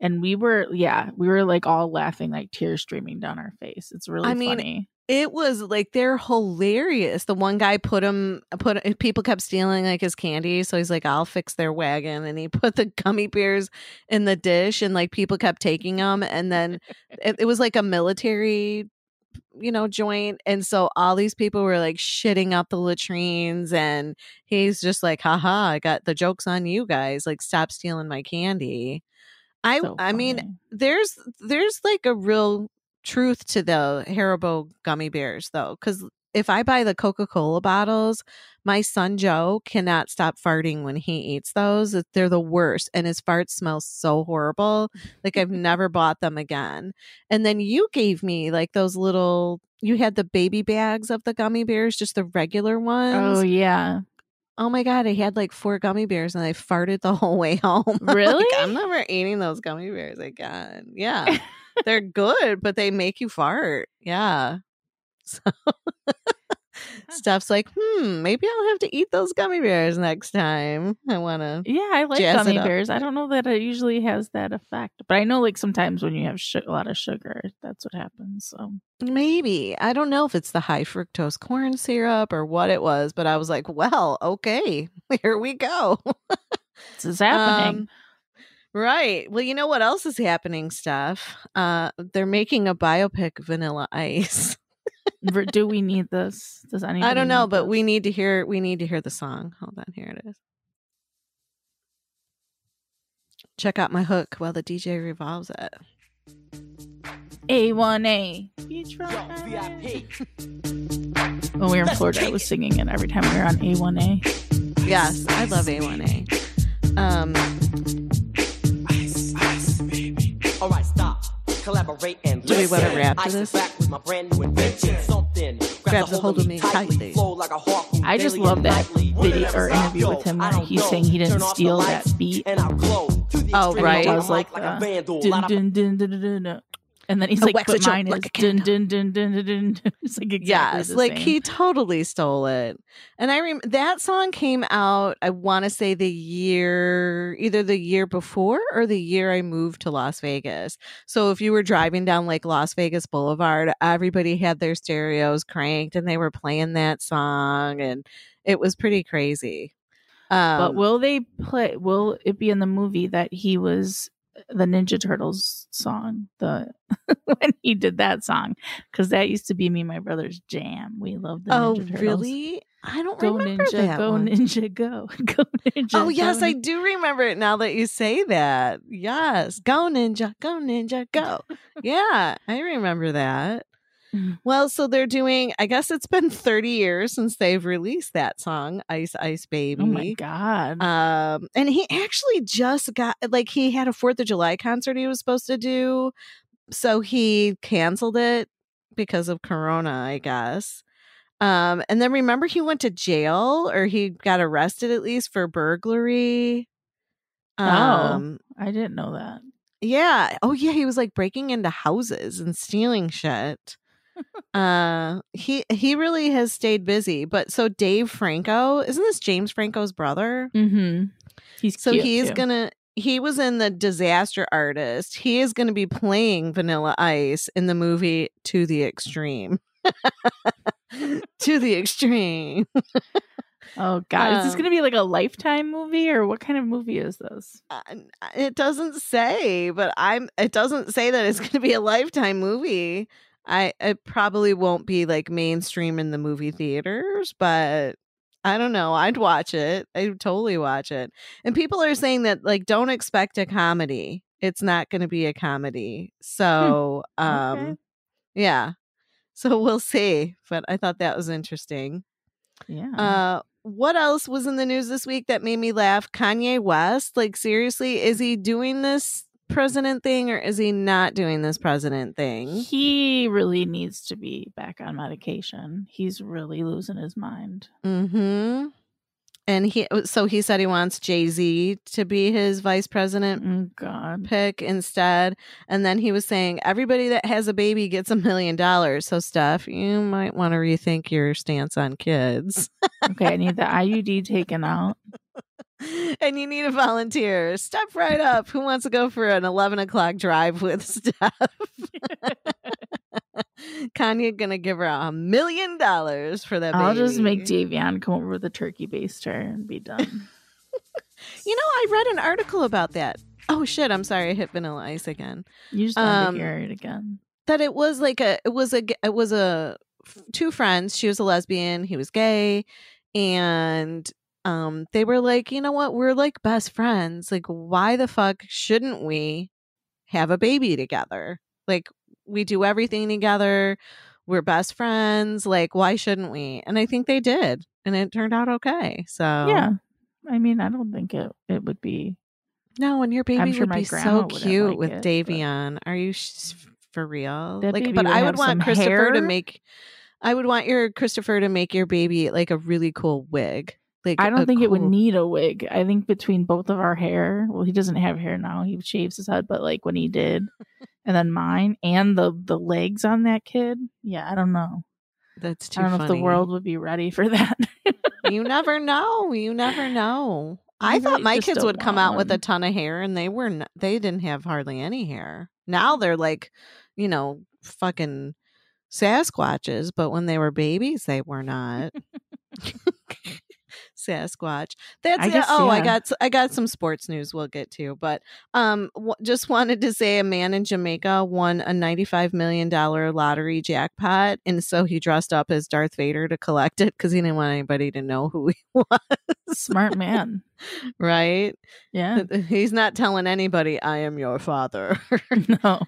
And we were, yeah, we were like all laughing, like tears streaming down our face. It's really I mean, funny. it was like they're hilarious. The one guy put him put eh, people kept stealing like his candy, so he's like, "I'll fix their wagon," and he put the gummy bears in the dish, and like people kept taking them, and then it, it was like a military you know joint and so all these people were like shitting up the latrines and he's just like haha i got the jokes on you guys like stop stealing my candy i So i mean there's there's like a real truth to the Haribo gummy bears though cuz if I buy the Coca-Cola bottles, my son Joe cannot stop farting when he eats those. They're the worst and his farts smell so horrible. Like I've never bought them again. And then you gave me like those little you had the baby bags of the gummy bears, just the regular ones. Oh, yeah. Oh my god, I had like four gummy bears and I farted the whole way home. Like, Really? I'm never eating those gummy bears again. Yeah. They're good, but they make you fart. Yeah. So Steph's like, hmm, maybe I'll have to eat those gummy bears next time. I want to. Yeah, I like gummy bears. I don't know that it usually has that effect, but I know like sometimes when you have su- a lot of sugar, that's what happens. So Maybe. I don't know if it's the high fructose corn syrup or what it was, but I was like, well, okay, here we go. this is happening. Um, right. Well, you know what else is happening, Steph? Uh, they're making a biopic Vanilla Ice. R- Do we need this? Does anybody? I don't know, but this? we need to hear we need to hear the song. Hold on, here it is. Check out my hook while the DJ revolves it. A1A. Beachfront When we were in Florida, I was singing it every time we were on A1A. Yes, I love A1A. Um, Collaborate and Do we wanna rap to this? back with my brand new invention. Something Grabs a hold of me tightly. like a harpoon I just love that video or interview with him I he's saying he didn't Turn off the steal that beat. And I'll glow. Oh, right. He I'm does like, like the a uh, vandal. dun, dun, dun, and then he's A like, but mine is like a dun, dun, dun, dun, dun, dun. It's like exactly yes, like same. he totally stole it. And I rem- that song came out. I want to say the year, either the year before or the year I moved to Las Vegas. So if you were driving down like Las Vegas Boulevard, everybody had their stereos cranked and they were playing that song, and it was pretty crazy. Um, But will they play? Will it be in the movie that he was the Ninja Turtles song? The when he did that song because that used to be me and my brother's jam. We loved the oh Ninja really? I don't Go remember ninja, that go one. ninja, go, go ninja. Oh yes, I do remember it now that you say that. Yes, go ninja, go ninja, go. yeah, I remember that. Mm. Well, so they're doing, I guess it's been 30 years since they've released that song, Ice Ice Baby. Oh my god. Um, and he actually just got like he had a Fourth of July concert he was supposed to do, so he canceled it because of Corona, I guess. Um, and then remember he went to jail or he got arrested at least for burglary. Oh. Um, I didn't know that. yeah. Oh yeah, he was like breaking into houses and stealing shit. Uh he he really has stayed busy. But so Dave Franco, isn't this James Franco's brother? Mm-hmm. He's So he's too. gonna he was in the disaster artist. He is gonna be playing Vanilla Ice in the movie To the Extreme. to the extreme. Oh god, is this Um, gonna be like a lifetime movie or what kind of movie is this? Uh, it doesn't say, but I'm it doesn't say that it's gonna be a lifetime movie. I it probably won't be like mainstream in the movie theaters, but I don't know. I'd watch it. I'd totally watch it. And people are saying that like don't expect a comedy. It's not going to be a comedy. So, um Okay. yeah. So we'll see, but I thought that was interesting. Yeah. Uh what else was in the news this week that made me laugh? Kanye West, like seriously, is he doing this president thing or is he not doing this president thing? he really needs to be back on medication. He's really losing his mind. Mhm. And he so he said he wants Jay-Z to be his vice president Oh god. pick instead. And then he was saying everybody that has a baby gets a million dollars. So Steph, you might want to rethink your stance on kids. Okay, I need the IUD taken out. and you need a volunteer. Step right up. Who wants to go for an 11 o'clock drive with Steph? Kanye gonna give her a million dollars for that I'll just make baby. Davion come over with a turkey baster and be done. You know, I read an article about that. Oh shit, I'm sorry, I hit vanilla ice again. You just want Um, to hear it again. That it was like a it was a, it was a two friends. She was a lesbian, he was gay, and um they were like, "You know what? We're like best friends. Like why the fuck shouldn't we have a baby together? Like we do everything together. We're best friends. Like why shouldn't we?" And I think they did, and it turned out okay. So Yeah. I mean, I don't think it it would be. No, and your baby sure would be so cute like with it, but- Davion. Are you sh- for real? That like, but would I would want Christopher to make. I would want your Christopher to make your baby like a really cool wig. Like I don't think it would need a wig. I think between both of our hair, well, he doesn't have hair now. He shaves his head, but like when he did, and then mine and the the legs on that kid, yeah, I don't know. That's too I don't know if the world would be ready for that. you never know. You never know. I You thought my kids would come out with a ton of hair, and they were n- they didn't have hardly any hair. Now they're like, you know, fucking Sasquatches, but when they were babies, they were not. Sasquatch. That's I it. guess, oh, I got I got some sports news we'll get to, but um, w- just wanted to say a man in Jamaica won a ninety five million dollar lottery jackpot, and so he dressed up as Darth Vader to collect it because he didn't want anybody to know who he was. Smart man. right? Yeah. He's not telling anybody I am your father. no.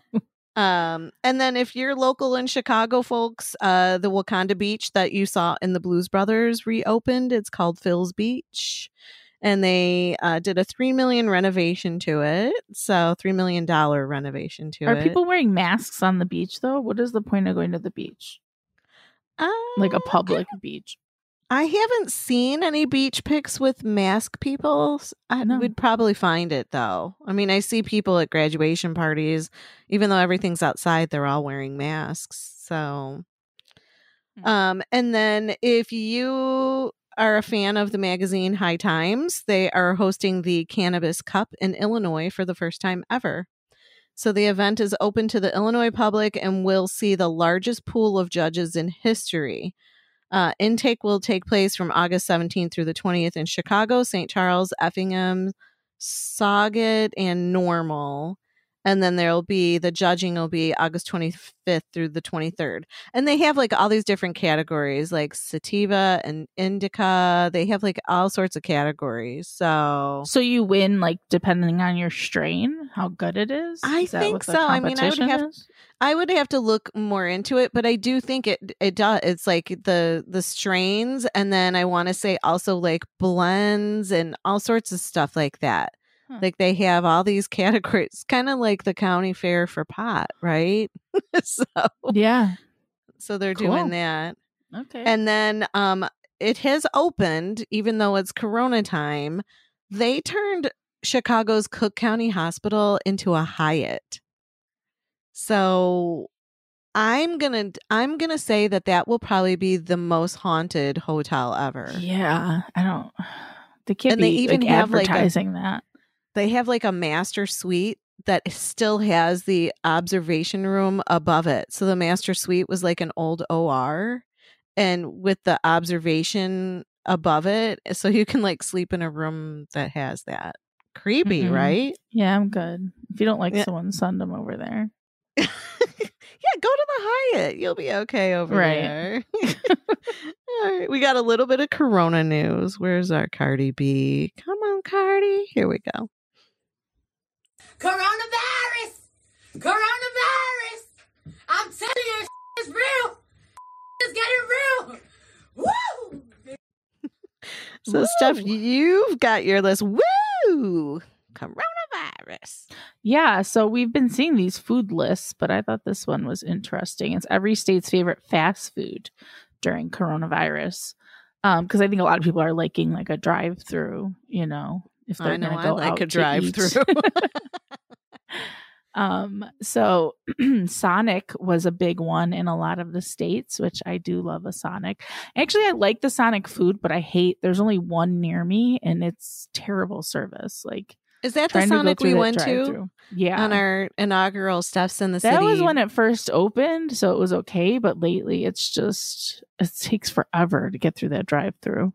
Um, and then if you're local in Chicago, folks, uh, the Wakanda Beach that you saw in the Blues Brothers reopened. It's called Phil's Beach, and they uh, did a three million renovation to it. So three million dollar renovation to Are it. Are people wearing masks on the beach though? What is the point of going to the beach? Like a Uh, public beach. I haven't seen any beach pics with mask people. I No. would probably find it though. I mean, I see people at graduation parties, even though everything's outside, they're all wearing masks. So, Hmm. um, and then if you are a fan of the magazine High Times, they are hosting the Cannabis Cup in Illinois for the first time ever. So the event is open to the Illinois public and will see the largest pool of judges in history. Uh, intake will take place from August 17th through the 20th in Chicago, St. Charles, Effingham, Sauget, and Normal. And then there'll be the judging will be August 25th through the 23rd. And they have like all these different categories like sativa and indica. They have like all sorts of categories. So So you win like depending on your strain, how good it is. I Is think so. I mean, I would have- is? I would have to look more into it, but I do think it it does. It's like the the strains, and then I want to say also like blends and all sorts of stuff like that. Huh. Like they have all these categories, kind of like the county fair for pot, right? so Yeah. so they're Cool. doing that, Okay. and then um, it has opened, even though it's Corona time. They turned Chicago's Cook County Hospital into a Hyatt. So I'm to I'm to say that that will probably be the most haunted hotel ever. yeah, I don't. They can't And they even like, have, like, a- advertising that. They have like a master suite that still has the observation room above it. So the master suite was like an old OR and with the observation above it so you can like sleep in a room that has that. Creepy, Mhm. right? Yeah, I'm good. If you don't like Yeah. someone, send them over there. yeah, go to the Hyatt. You'll be okay over Right. there. All right, we got a little bit of Corona news. Where's our Cardi B? Come on, Cardi. Here we go. Coronavirus! Coronavirus! I'm telling you, it's real! It's getting real! Woo! So, Steph, you've got your list. Woo! Coronavirus. Yeah, so we've been seeing these food lists, but I thought this one was interesting. It's every state's favorite fast food during coronavirus. Um, because I think a lot of people are liking like a drive through, you know, if they're I know gonna I go like out a drive through. um, so Sonic was a big one in a lot of the states, which I do love a Sonic. Actually, I like the Sonic food, but I hate there's only one near me and it's terrible service. Like Is that the trying to go Sonic we went to drive-thru. Yeah. on our inaugural Steph's in the that City? That was when it first opened, so it was okay. But lately, it's just it takes forever to get through that drive-through.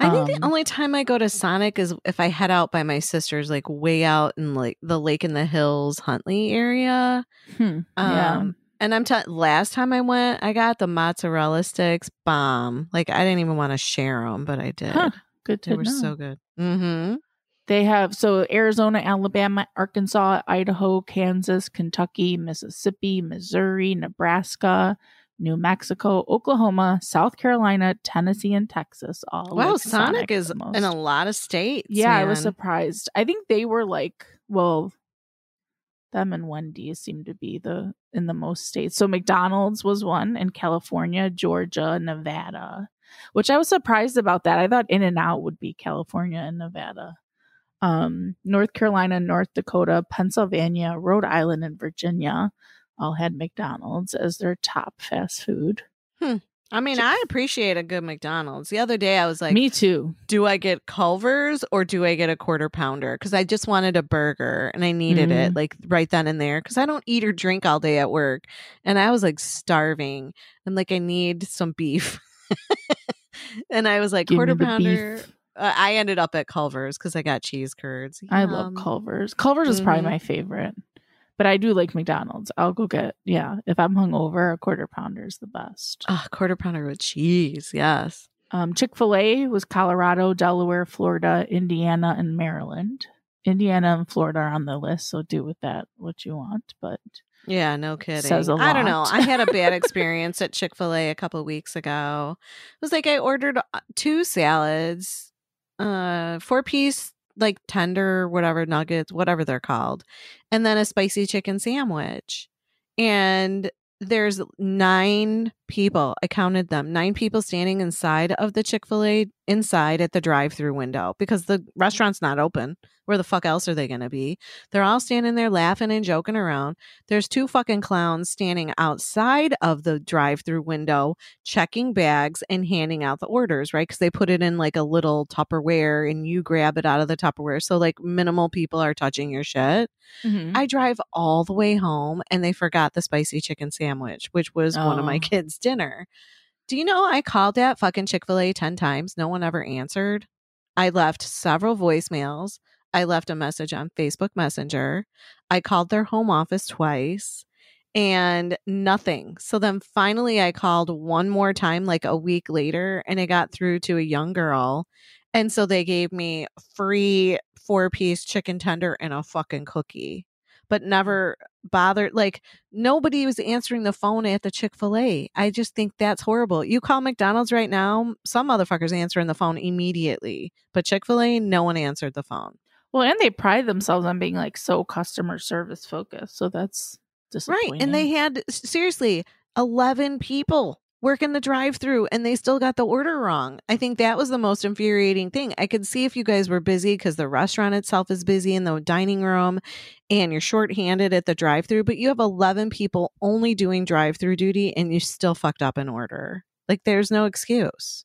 I think Um, the only time I go to Sonic is if I head out by my sister's, like way out in like the Lake in the Hills, Huntley area. Hmm. yeah, Um, And I'm telling. Last time I went, I got the mozzarella sticks bomb. Like I didn't even want to share them, but I did. Huh, good to They were know. so good. Mm-hmm. They have so Arizona, Alabama, Arkansas, Idaho, Kansas, Kentucky, Mississippi, Missouri, Nebraska, New Mexico, Oklahoma, South Carolina, Tennessee, and Texas. All Wow, like Sonic, is in a lot of states. Yeah, I was surprised. I think they were like, well, them and Wendy's seem to be the in the most states. So McDonald's was one in California, Georgia, Nevada, which I was surprised about that. I thought In and Out would be California and Nevada. Um, North Carolina, North Dakota, Pennsylvania, Rhode Island, and Virginia all had McDonald's as their top fast food. I mean, I appreciate a good McDonald's. The other day, I was like, Me too. do I get Culver's or do I get a quarter pounder? Because I just wanted a burger and I needed it Mm. like right then and there. Because I don't eat or drink all day at work, and I was like starving and like I need some beef. and I was like Give quarter pounder. Uh, I ended up at Culver's because I got cheese curds. I love Yum. Culver's. Culver's is probably Mhm. my favorite. But I do like McDonald's. I'll go get yeah. If I'm hungover, a quarter pounder is the best. Ah, quarter pounder with cheese. Yes. Um, Chick Fil A was Colorado, Delaware, Florida, Indiana, and Maryland. Indiana and Florida are on the list, so do with that what you want. But Yeah, no kidding. I don't know. I had a bad experience at Chick fil A a couple weeks ago. It was like I ordered uh, two salads, uh, four piece, like tender, whatever, nuggets, whatever they're called, and then a spicy chicken sandwich. And there's nine people. I counted them. Nine people standing inside of the Chick fil A, inside at the drive through window because the restaurant's not open. Where the fuck else are they going to be? They're all standing there laughing and joking around. There's two fucking clowns standing outside of the drive through window, checking bags and handing out the orders, right? Because they put it in like a little Tupperware and you grab it out of the Tupperware. So, like, minimal people are touching your shit. Mm-hmm. I drive all the way home and they forgot the spicy chicken sandwich, which was one of my Oh. kids' dinner. Do you know I called that fucking Chick fil A 10 times? No one ever answered. I left several voicemails. I left a message on Facebook Messenger. I called their home office twice and nothing. So then finally I called one more time like a week later and it got through to a young girl. And so they gave me free four piece chicken tender and a fucking cookie, but mm. never bothered. Like nobody was answering the phone at the Chick fil A. I just think that's horrible. You call McDonald's right now, some motherfuckers answering the phone immediately, but Chick fil A, no one answered the phone. Well, and they pride themselves on being like so customer service focused. So that's Right. And they had seriously 11 people working the drive through and they still got the order wrong. I think that was the most infuriating thing. I could see if you guys were busy because the restaurant itself is busy in the dining room and you're shorthanded at the drive through, but you have 11 people only doing drive through duty and you still fucked up an order. Like there's no excuse.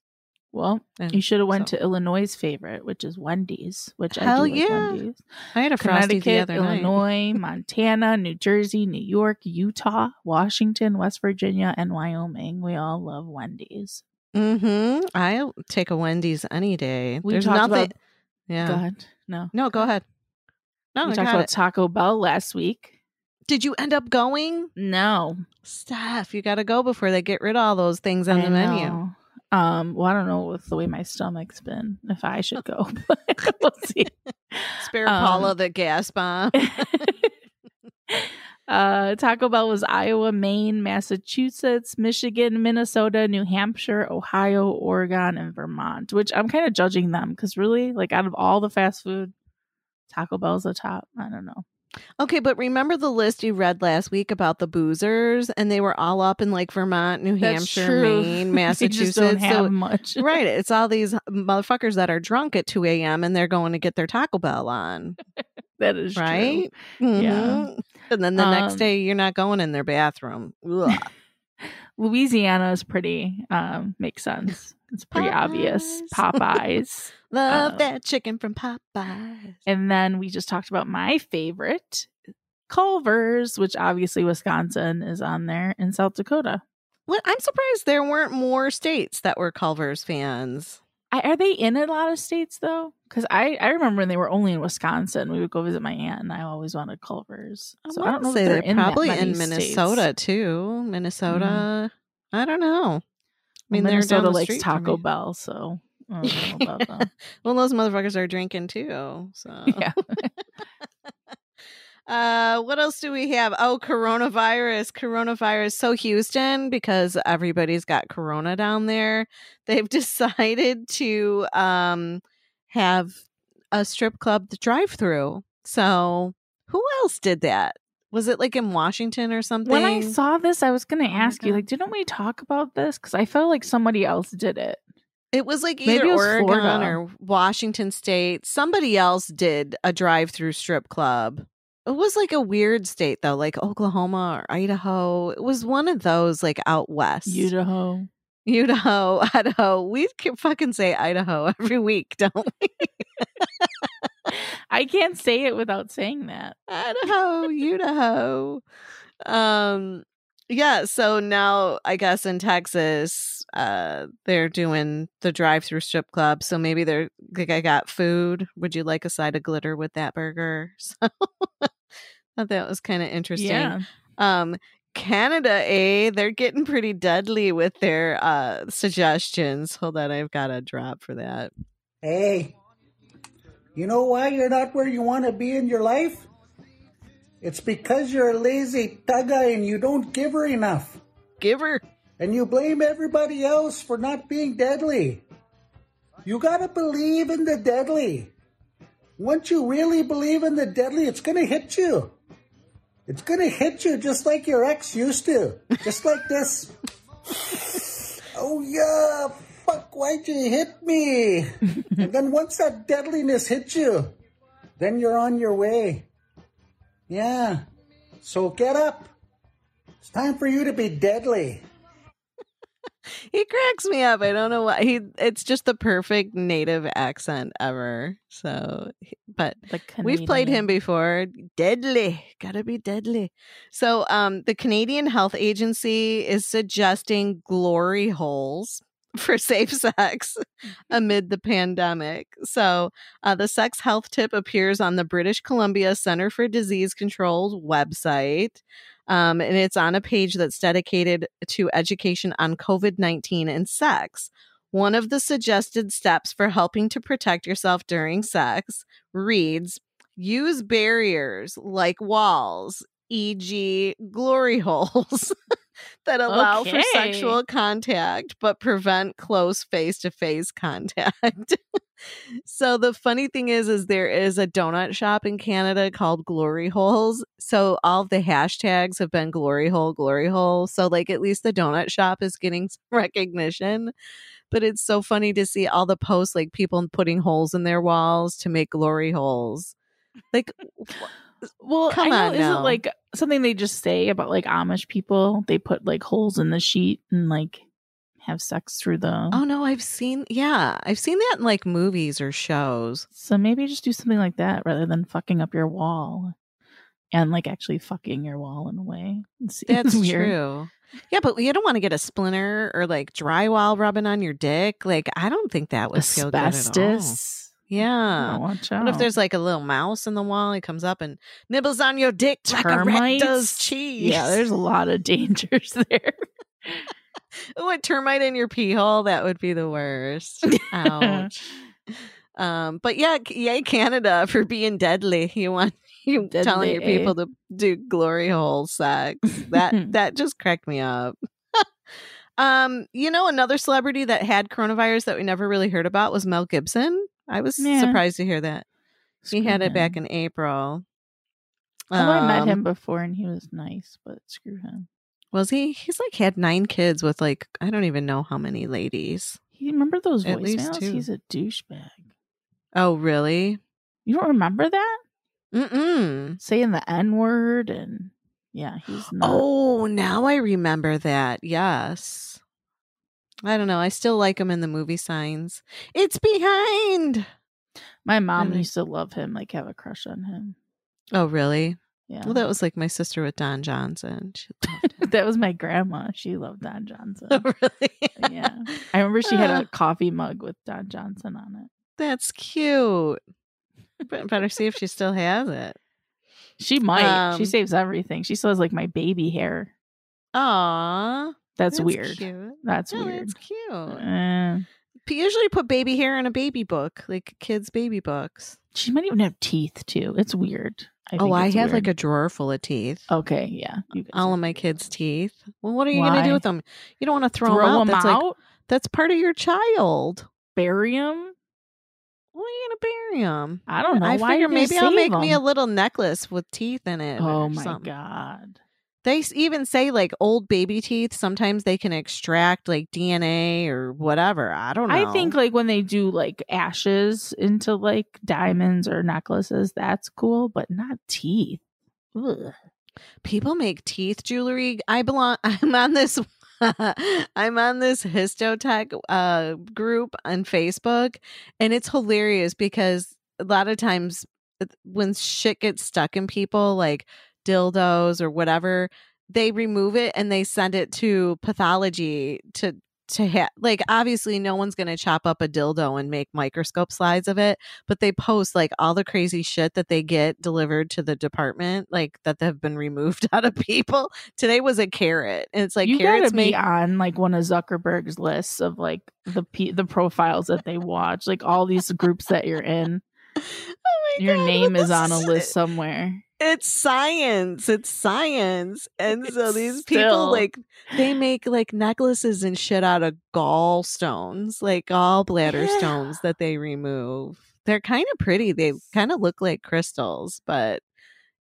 Well, And you should have went so- to Illinois' favorite, which is Wendy's, which Hell I do yeah. Wendy's. I had a frosty the other night. Illinois, Montana, New Jersey, New York, Utah, Washington, West Virginia, and Wyoming. We all love Wendy's. Mm-hmm. I'll take a Wendy's any day. We There's nothing. about- yeah. God, no. No, go ahead. No, we I talked about it. Taco Bell last week. Did you end up going? No, Steph, you got to go before they get rid of all those things on I the menu. Um, well, I don't know with the way my stomach's been if I should go, but we'll see. Spare Um, Paula the gas bomb. uh, Taco Bell was Iowa, Maine, Massachusetts, Michigan, Minnesota, New Hampshire, Ohio, Oregon, and Vermont. Which I'm kind of judging them because really, like out of all the fast food, Taco Bell's the top. I don't know. Okay, but remember the list you read last week about the boozers, and they were all up in like Vermont, New That's Hampshire, true. Maine, Massachusetts. don't have So- much. right, it's all these motherfuckers that are drunk at two a.m. and they're going to get their Taco Bell on, that is true. right? Yeah. Mhm. And then the next Um, day, you're not going in their bathroom. Louisiana is pretty um makes sense. It's pretty obvious. Popeyes. Love Uh, that chicken from Popeyes. and then we just talked about my favorite, Culver's, which obviously Wisconsin is on there, in South Dakota. Well, I'm surprised there weren't more states that were Culver's fans. I, are they in a lot of states though? Because I, I remember when they were only in Wisconsin, we would go visit my aunt, and I always wanted Culver's. So I don't know say they're they're in probably in states. Minnesota too. Minnesota. I don't know. I mean, Well, Minnesota the likes Taco. Bell, so I don't know about them. Well, those motherfuckers are drinking too. So Yeah. Uh, what else do we have? Oh, coronavirus. Coronavirus. So Houston, because everybody's got corona down there, they've decided to um have a strip club drive through. So who else did that? Was it like in Washington or something? When I saw this, I was going to my ask you, like, didn't we talk about this? Because I felt like somebody else did it. It was like either was Oregon Florida. or Washington State. Somebody else did a drive-through strip club. It was like a weird state though, like Oklahoma or Idaho. It was one of those like out west. Idaho. Idaho, Idaho. We can fucking say Idaho every week, don't we? I can't say it without saying that. Idaho, Idaho. Um yeah, so now I guess in Texas, uh they're doing the drive-through strip club. So maybe they're like I got food. Would you like a side of glitter with that burger? So thought that was kind of interesting. Yeah. Um Canada, eh? They're getting pretty deadly with their uh suggestions. Hold on, I've got a drop for that. Hey, you know why you're not where you want to be in your life? It's because you're a lazy tugga and you don't give her enough. Give her. And you blame everybody else for not being deadly. You gotta believe in the deadly. Once you really believe in the deadly, it's gonna hit you. It's gonna hit you just like your ex used to. Just like this. oh yeah, fuck, why'd you hit me? and then once that deadliness hits you, then you're on your way. Yeah. So get up. It's time for you to be deadly. He cracks me up. I don't know why. He it's just the perfect native accent ever. So, but Like we've played him before. Deadly. Got to be deadly. So, um the Canadian Health Agency is suggesting glory holes. For safe sex amid the pandemic. So, uh, the sex health tip appears on the British Columbia Center for Disease Control's website. Um, and it's on a page that's dedicated to education on COVID 19 and sex. One of the suggested steps for helping to protect yourself during sex reads use barriers like walls, e.g., glory holes. that allow for sexual contact but prevent close face-to-face contact. so the funny thing is is there is a donut shop in Canada called Glory Holes. So all the hashtags have been glory hole glory hole. So like at least the donut shop is getting some recognition. But it's so funny to see all the posts like people putting holes in their walls to make glory holes. Like Well, Come I know, is it like something they just say about like Amish people? They put like holes in the sheet and like have sex through the. Oh no, I've seen yeah, I've seen that in like movies or shows. So maybe just do something like that rather than fucking up your wall, and like actually fucking your wall in a way. That's weird. true. Yeah, but you don't want to get a splinter or like drywall rubbing on your dick. Like I don't think that would feel good at all. Yeah. Oh, watch What if there's like a little mouse in the wall? He comes up and nibbles on your dick like a rat Termites? does cheese. Yeah, there's a lot of dangers there. oh, a termite in your pee hole. That would be the worst. Ouch. um, but yeah, yay Canada for being deadly. You want you telling your people to do glory hole sex. That that just cracked me up. um, you know, another celebrity that had coronavirus that we never really heard about was Mel Gibson. I was Yeah. surprised to hear that. He Screw had it back in April. I know I met Um, him before and he was nice, but screw him. Was he? He's like had nine kids with like I don't even know how many ladies. He remember those At least voicemails? He's a douchebag. Oh, really? You don't remember that? Mm-mm. Saying the N word and yeah, he's not. Oh, now I remember that. Yes. I don't know. I still like him in the movie signs. It's behind. My mom used to love him, like have a crush on him. Oh, really? Yeah. Well, that was like my sister with Don Johnson. She that was my grandma. She loved Don Johnson. oh, really? yeah. I remember she had Ah. a coffee mug with Don Johnson on it. That's cute. Better see if she still has it. She might. she Um, saves everything. She still has like my baby hair. Aw. That's, weird. Cute. That's No, weird. That's cute. Eh. P- Usually put baby hair in a baby book, like kids' baby books. she might even have teeth too. It's weird. I oh, I have like a drawer full of teeth. Okay, yeah. All of my kids' teeth. Well, what are you going to do with them? You don't want to throw, throw them out. them that's like that's part of your child. bury them. What are you going to bury them? I don't know. I Why figure maybe I'll make me a little necklace with teeth in it. Oh my something. god. They even say like old baby teeth. Sometimes they can extract like DNA or whatever. I don't know. I think like when they do like ashes into like diamonds or necklaces, that's cool, but not teeth. Ugh. people make teeth jewelry. I belong. I'm on this. I'm on this histotech uh, group on Facebook, and it's hilarious because a lot of times when shit gets stuck in people, like dildos or whatever, they remove it and they send it to pathology to to ha- like obviously no one's going to chop up a dildo and make microscope slides of it but they post like all the crazy shit that they get delivered to the department like that they have been removed out of people today was a carrot and it's like you carrots gotta be make on like one of Zuckerberg's lists of like the pe- the profiles that they watch, like all these groups that you're in. oh my Your God, name is on a list somewhere. It's science it's science and so It's these people like they make like necklaces and shit out of gallstones like gallbladder Yeah. stones that they remove they're kind of pretty they kind of look like crystals but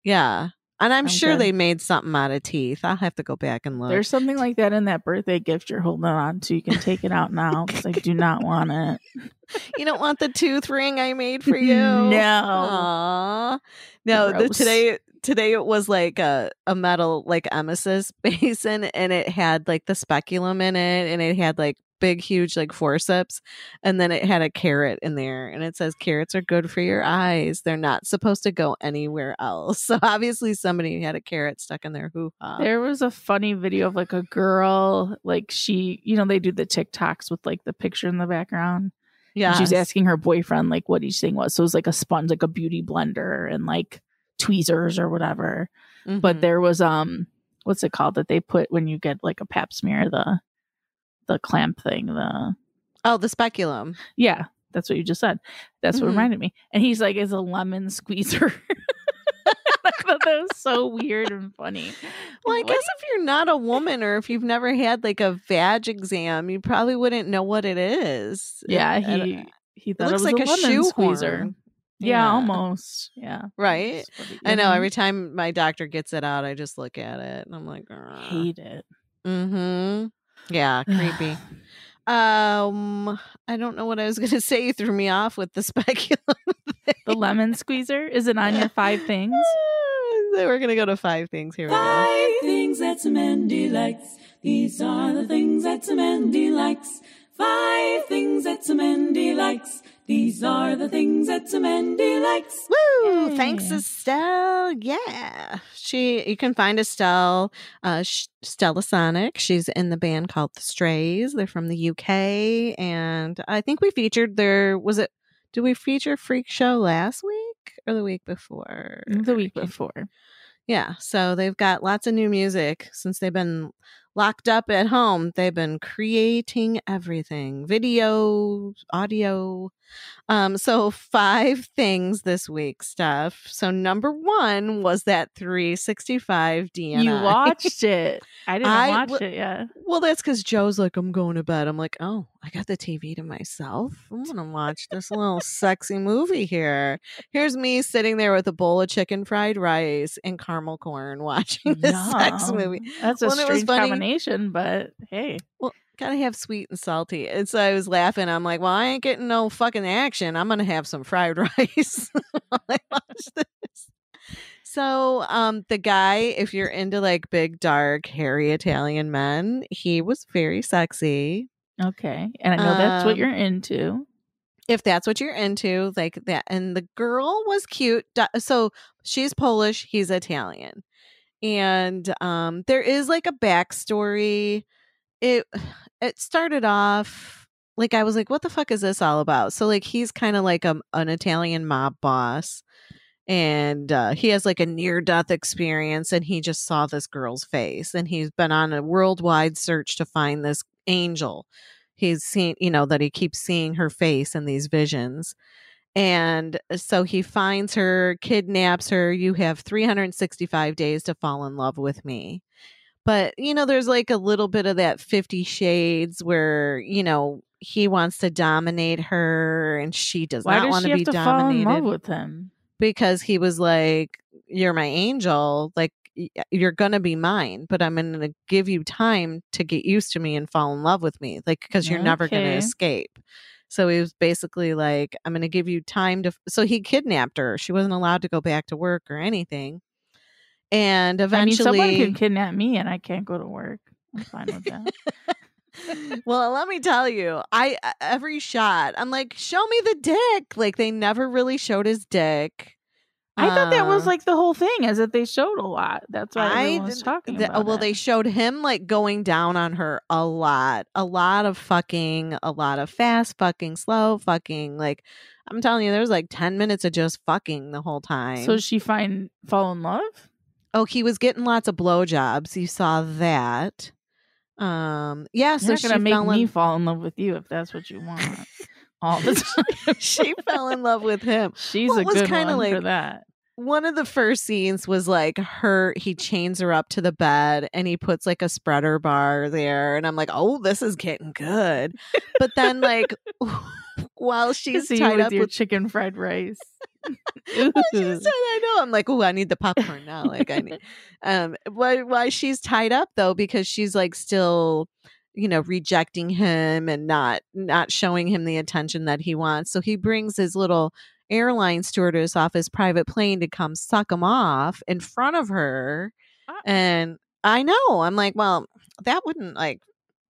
yeah and i'm I'm sure good. they made something out of teeth i'll have to go back and look There's something like that in that birthday gift you're holding on to. You can take it out now because I do not want it. you don't want the tooth ring i made for you No. Aw. No the, today today it was like a, a metal like emesis basin and it had like the speculum in it and it had like big, huge like forceps, and then it had a carrot in there, and it says carrots are good for your eyes. They're not supposed to go anywhere else. So obviously somebody had a carrot stuck in their hoo ha. There was a funny video of like a girl, like she, you know, they do the TikToks with like the picture in the background. Yeah, And She's asking her boyfriend like what each thing was. So it was like a sponge, like a beauty blender and like tweezers or whatever. But Mhm. there was um what's it called that they put when you get like a pap smear, the the clamp thing, the oh the speculum. yeah, that's what you just said. That's what Mhm. reminded me. And he's like, is a lemon squeezer. I thought that was so weird and funny. Well, I What guess if you're not a woman or if you've never had like a vag exam, you probably wouldn't know what it is. Yeah, It- it- he he thought it, looks was like a, a, shoe squeezer. Yeah, almost. Yeah, Right? It- I know. Mhm. Every time my doctor gets it out, I just look at it and I'm like, hate it. mm-hmm. Yeah, creepy. um, I don't know what I was gonna say. You threw me off with the speculum. The lemon squeezer is it on your five things? Then We're gonna go to five things here. We go. Five things that Mandy likes. These are the things that Mandy likes. Five things that Mandy likes. These are the things that Mandy likes. Woo! Thanks, Yay. Estelle. Yeah, she. You can find Estelle, uh, Sh- Stella Sonic. She's in the band called The Strays. They're from the UK, and I think we featured their. Was it? Did we feature Freak Show last week or the week before? The week before. Yeah, so they've got lots of new music since they've been locked up at home. They've been creating everything video, audio. Um, so five things this week, Steph. So number one was that 365 DNI. You watched it. I didn't I watch w- it yet. Well, that's because Joe's like, I'm going to bed. I'm like, oh, I got the TV to myself. I'm going to watch this little sexy movie here. Here's me sitting there with a bowl of chicken fried rice and caramel corn watching this sex movie. That's a Well, was strange funny- combination, but hey. Well, gotta have sweet and salty. And so I was laughing. I'm like, well, I ain't getting no fucking action. I'm gonna have some fried rice. while I watch this. So, um, the guy, if you're into like big, dark, hairy Italian men, he was very sexy. Okay. And I know that's what Um, you're into. If that's what you're into, like that. And the girl was cute. So she's Polish, he's Italian. And um, there is like a backstory. It it started off like I was like, what the fuck is this all about? So like he's kind of like a, an Italian mob boss, and uh, he has like a near death experience, and he just saw this girl's face, and he's been on a worldwide search to find this angel. He's seen, you know, that he keeps seeing her face in these visions. And uh, so he finds her, kidnaps her. You have 365 days to fall in love with me. But, you know, there's like a little bit of that 50 shades where, you know, he wants to dominate her and she does Why not does want she to be to fall in dominated love with him? because he was like, You're my angel. Like, uh, you're going to be mine, but I'm going to give you time to get used to me and fall in love with me. Like, because you're never going to escape. So he was basically like, I'm going to give you time to. So he kidnapped her. She wasn't allowed to go back to work or anything. And eventually. I mean, someone can kidnap me and I can't go to work. I'm fine with that. well, let me tell you, I every shot, I'm like, show me the dick. Like they never really showed his dick. I thought that was Uh, like the whole thing, as if they showed a lot. That's why I everyone was talking the- about well, it. they showed him like going down on her a lot, a lot of fucking, a lot of fast fucking, slow fucking. Like I'm telling you, there was like ten minutes of just fucking the whole time. So she find fall in love. oh, he was getting lots of blowjobs. You saw that. Um, yeah. You're so she gonna make fell me in, fall in love with you if that's what you want all the time. she fell in love with him. She's Well, a was good kinda one for that. One of the first scenes was like her he chains her up to the bed and he puts like a spreader bar there and i'm like oh this is getting good but then like while she's tied with up your with chicken fried rice. Well, I know. I'm like, oh, I need the popcorn now. Like, I need. Um, why? Why she's tied up though? Because she's like still, you know, rejecting him and not not showing him the attention that he wants. So he brings his little airline stewardess off his private plane to come suck him off in front of her. Ah. And I know. I'm like, well, that wouldn't like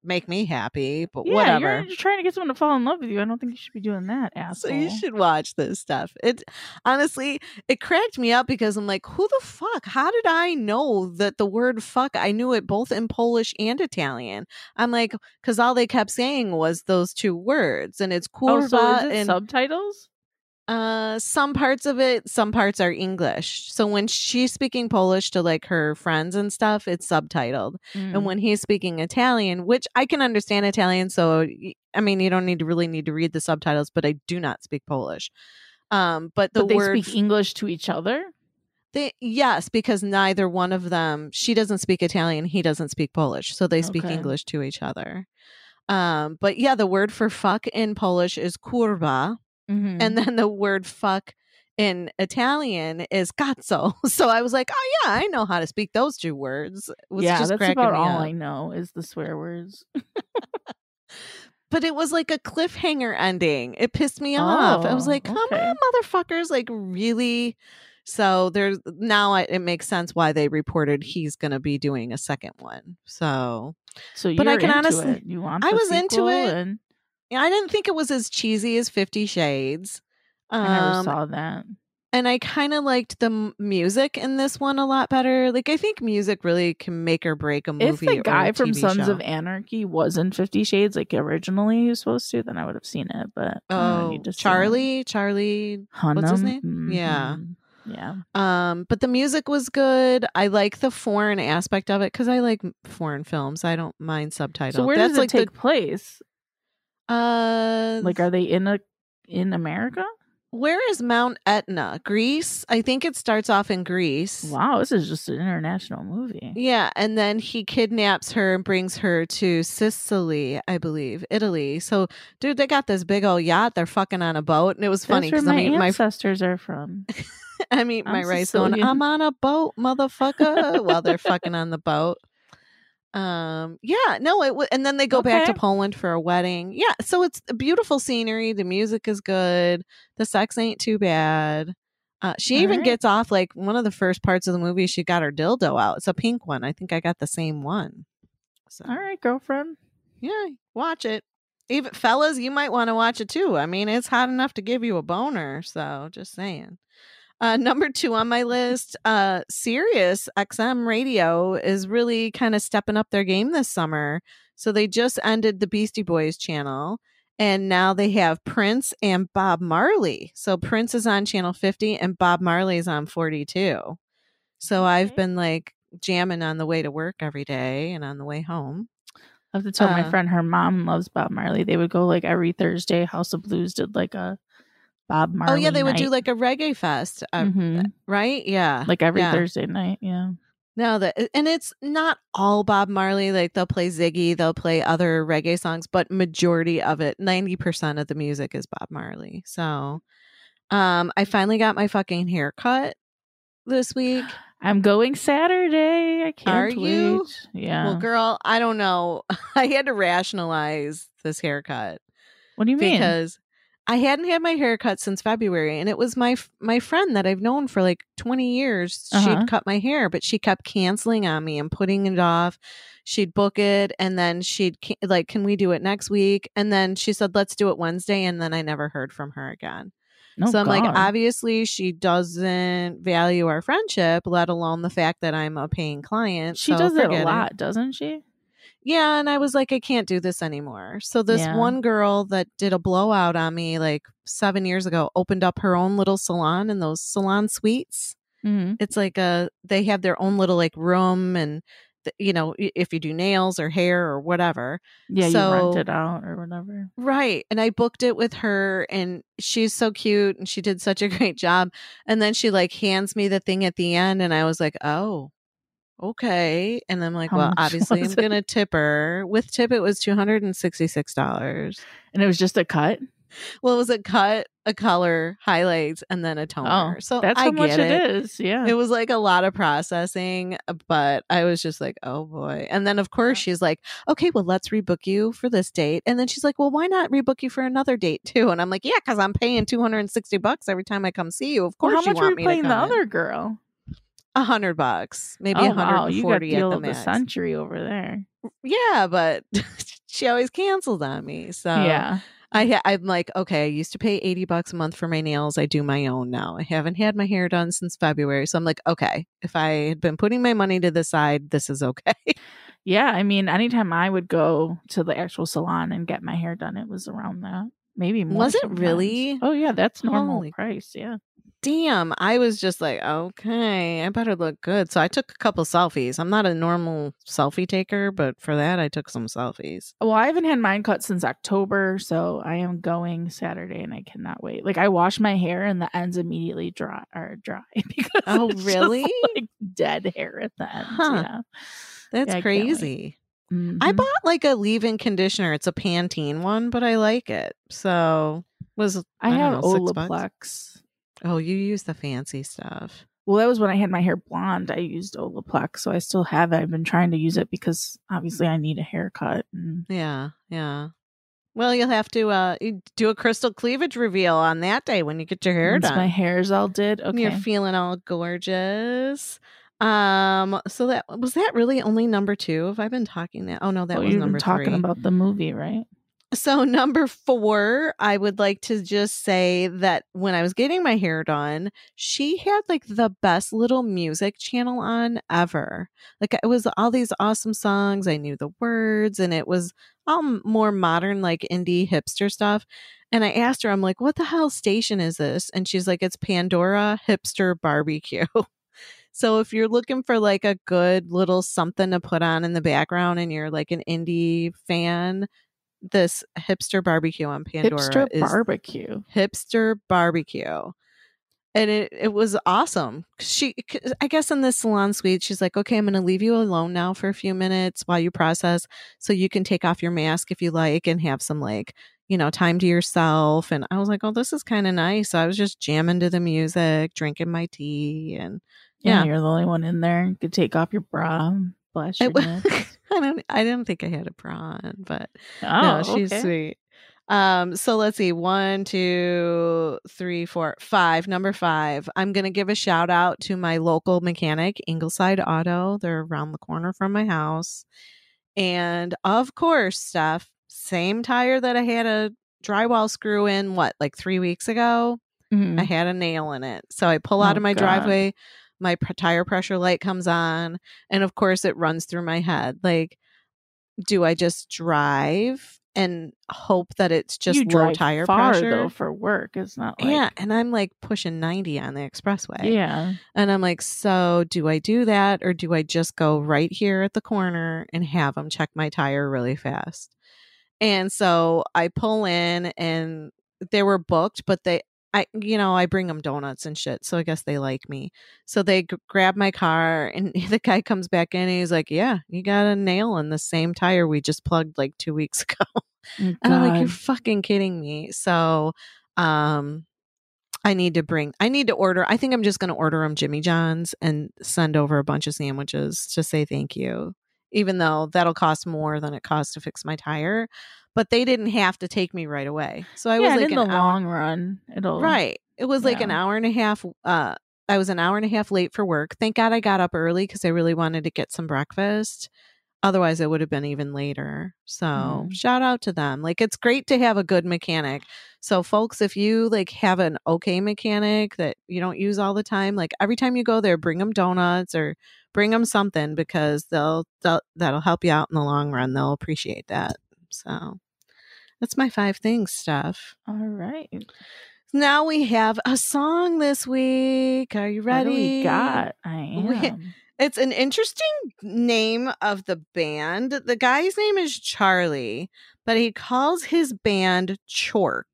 make me happy, but Yeah, whatever. You're, you're trying to get someone to fall in love with you. I don't think you should be doing that, So asshole. you should watch this stuff. It honestly, it cracked me up because I'm like, who the fuck? How did I know that the word fuck? I knew it both in Polish and Italian. I'm like, because all they kept saying was those two words, and it's Oh, so and subtitles? Uh, some parts of it, some parts are English. So when she's speaking Polish to like her friends and stuff, it's subtitled. Mm. And when he's speaking Italian, which I can understand Italian, so I mean, you don't need to really need to read the subtitles, but I do not speak Polish. Um, but the but they word speak English to each other. they, yes, because neither one of them, she doesn't speak Italian, he doesn't speak Polish, so they speak Okay. English to each other. Um, but yeah, the word for fuck in Polish is kurwa, Mhm. and then the word fuck in Italian is cazzo. So I was like, oh yeah, I know how to speak those two words. Yeah, just that's about all up. I know is the swear words. but it was like a cliffhanger ending. It pissed me off. I was Oh, like, come okay. on, motherfuckers. Like, really? So there's now I, it makes sense why they reported he's going to be doing a second one. So So But I can honestly- it. You want? I was into it. and I didn't think it was as cheesy as Fifty Shades. Um, I never saw that. and I kind of liked the m- music in this one a lot better. Like, I think music really can make or break a movie. If the guy from Sons show. of Anarchy was in Fifty Shades, like originally he was supposed to, then I would have seen it. But oh, need to see. Charlie, Charlie, what's his name? Hunnam? Yeah. Yeah. Um, but the music was good. I like the foreign aspect of it because I like foreign films. I don't mind subtitles. So where That's does it like take place? Uh Like, are they in a in America? where is Mount Etna? Greece? I think it starts off in Greece. Wow, this is just an international movie. Yeah, and then he kidnaps her and brings her to Sicily, I believe, Italy. So, dude, they got this big old yacht. They're fucking on a boat, and it was funny because I my mean, my ancestors are from. I mean, my rice going, I'm on a boat, motherfucker, while they're fucking on the boat. Um, yeah, no, it w- and then they go back to Poland for a wedding. Yeah, so it's a beautiful scenery. The music is good. The sex ain't too bad. Uh, she All even right. gets off like one of the first parts of the movie. She got her dildo out. It's a pink one. I think I got the same one. So All right, girlfriend. yeah, watch it. Even fellas, you might want to watch it too. I mean, it's hot enough to give you a boner. So just saying. Uh, number two on my list, uh, Sirius XM Radio is really kind of stepping up their game this summer. So they just ended the Beastie Boys channel, and now they have Prince and Bob Marley. So Prince is on channel 50, and Bob Marley is on 42. So I've been like jamming on the way to work every day and on the way home. I have to tell my Uh, friend her mom loves Bob Marley. They would go like every Thursday. House of Blues did like a Bob Marley. oh yeah, they would do like a reggae fest, uh, Mhm. right? Yeah, like every yeah. Thursday night. Yeah. No, that and it's not all Bob Marley. Like they'll play Ziggy, they'll play other reggae songs, but majority of it, ninety percent of the music is Bob Marley. So, um, I finally got my fucking haircut this week. I'm going Saturday. I can't Are wait. you? Yeah. Well, girl, I don't know. I had to rationalize this haircut what do you mean? because I hadn't had my hair cut since February, and it was my my friend that I've known for like twenty years. Uh-huh. She'd cut my hair, but she kept canceling on me and putting it off. She'd book it, and then she'd like, "Can we do it next week?" And then she said, "Let's do it Wednesday," and then I never heard from her again. Oh, so I'm like, obviously, she doesn't value our friendship, let alone the fact that I'm a paying client. she so does it a lot, doesn't she? Yeah, and I was like, I can't do this anymore. So this Yeah. one girl that did a blowout on me like seven years ago opened up her own little salon in those salon suites. Mm-hmm. It's like a they have their own little like room and th- you know if you do nails or hair or whatever. Yeah, you rent it out or whatever. Right. And I booked it with her and she's so cute and she did such a great job. And then she like hands me the thing at the end and I was like, "Oh, okay." And I'm like, How "Well, obviously I'm going to tip her." With tip it was $266. And it was just a cut. Well, it was a cut, a color, highlights and then a toner. Oh, so that's I how much it is. Yeah. It was like a lot of processing, uh, but I was just like, oh boy. And then, of course, she's like, okay, well, let's rebook you for this date. And then she's like, well, why not rebook you for another date too? And I'm like, yeah, because I'm paying 260 bucks every time I come see you. Of Well, course, how you much were want you paying the in. other girl? A hundred bucks, maybe oh, a hundred wow. You got deal at the the century over there. Yeah, but she always canceled on me. So yeah. I I'm like, okay, I used to pay 80 bucks a month for my nails. I do my own now. I haven't had my hair done since February. So I'm like, okay, if I had been putting my money to the side, this is okay. Yeah, I mean, anytime I would go to the actual salon and get my hair done, it was around that. Maybe more. Was it sometimes. really? Oh yeah, that's normal Holy- price. Yeah. Damn, I was just like, okay, I better look good. So I took a couple selfies. I'm not a normal selfie taker, but for that, I took some selfies. Well, I haven't had mine cut since October, so I am going Saturday, and I cannot wait. Like I wash my hair, and the ends immediately dry are dry because Oh, it's just, really? like dead hair at the ends. Huh. Yeah. That's Yeah, I crazy. I Mhm. bought like a leave-in conditioner. It's a Pantene one, but I like it. So was I, don't have know, six bucks? Olaplex. Oh, you use the fancy stuff. Well, that was when I had my hair blonde. I used Olaplex, so I still have it. I've been trying to use it because obviously I need a haircut. And Yeah, yeah. Well, you'll have to uh do a crystal cleavage reveal on that day when you get your hair once done. my hair's all did, and You're feeling all gorgeous. Um, so that was that really only number two? Have I been talking that? Oh no, that Well, was you've number been talking three. about the movie, right? So, number four, I would like to just say that when I was getting my hair done, she had like the best little music channel on ever. Like, it was all these awesome songs. I knew the words, and it was all more modern, like indie hipster stuff. And I asked her, I'm like, what the hell station is this? And she's like, it's Pandora Hipster Barbecue. So if you're looking for like a good little something to put on in the background and you're like an indie fan, this hipster barbecue on Pandora Hipster is barbecue. hipster barbecue. And it, it was awesome. She, I guess, in the salon suite, she's like, "Okay, I'm going to leave you alone now for a few minutes while you process, so you can take off your mask if you like and have some like, you know, time to yourself." And I was like, "Oh, this is kind of nice." So I was just jamming to the music, drinking my tea, and Yeah, Yeah. you're the only one in there. You could take off your bra, bless your it, wa- nips. I don't, I didn't think I had a prawn, but Oh, no, she's okay. sweet. Um, so let's see, one, two, three, four, five. Number five. I'm gonna give a shout out to my local mechanic, Ingleside Auto. They're around the corner from my house. And of course, Steph, same tire that I had a drywall screw in, what, like three weeks ago? Mhm. I had a nail in it. So I pull out Oh, of my God. driveway, my tire pressure light comes on, and of course it runs through my head. Like, do I just drive and hope that it's just you low tire far pressure? though for work. It's not like yeah, and I'm like pushing 90 on the expressway. yeah. And I'm like, so do I do that or do I just go right here at the corner and have them check my tire really fast? And so I pull in and they were booked, but they, I, you know, I bring them donuts and shit. So I guess they like me. So they g- grab my car and the guy comes back in and he's like, yeah, you got a nail in the same tire we just plugged like two weeks ago. Oh, And I'm like, you're fucking kidding me. So, um, I need to bring, I need to order, I think I'm just going to order them Jimmy John's and send over a bunch of sandwiches to say thank you, even though that'll cost more than it costs to fix my tire. But they didn't have to take me right away. So I yeah, was like, in the hour- long run, it'll right. It was like an hour and a half. Uh, I was an hour and a half late for work. Thank God I got up early because I really wanted to get some breakfast. Otherwise, it would have been even later. So, Mm. shout out to them. Like, it's great to have a good mechanic. So, folks, if you like have an okay mechanic that you don't use all the time, like every time you go there, bring them donuts or bring them something because they'll, they'll that'll help you out in the long run. They'll appreciate that. So, that's my five things stuff. All right. Now we have a song this week. Are you ready? What do we got? I We- am. It's an interesting name of the band. The guy's name is Charlie, but he calls his band Chork,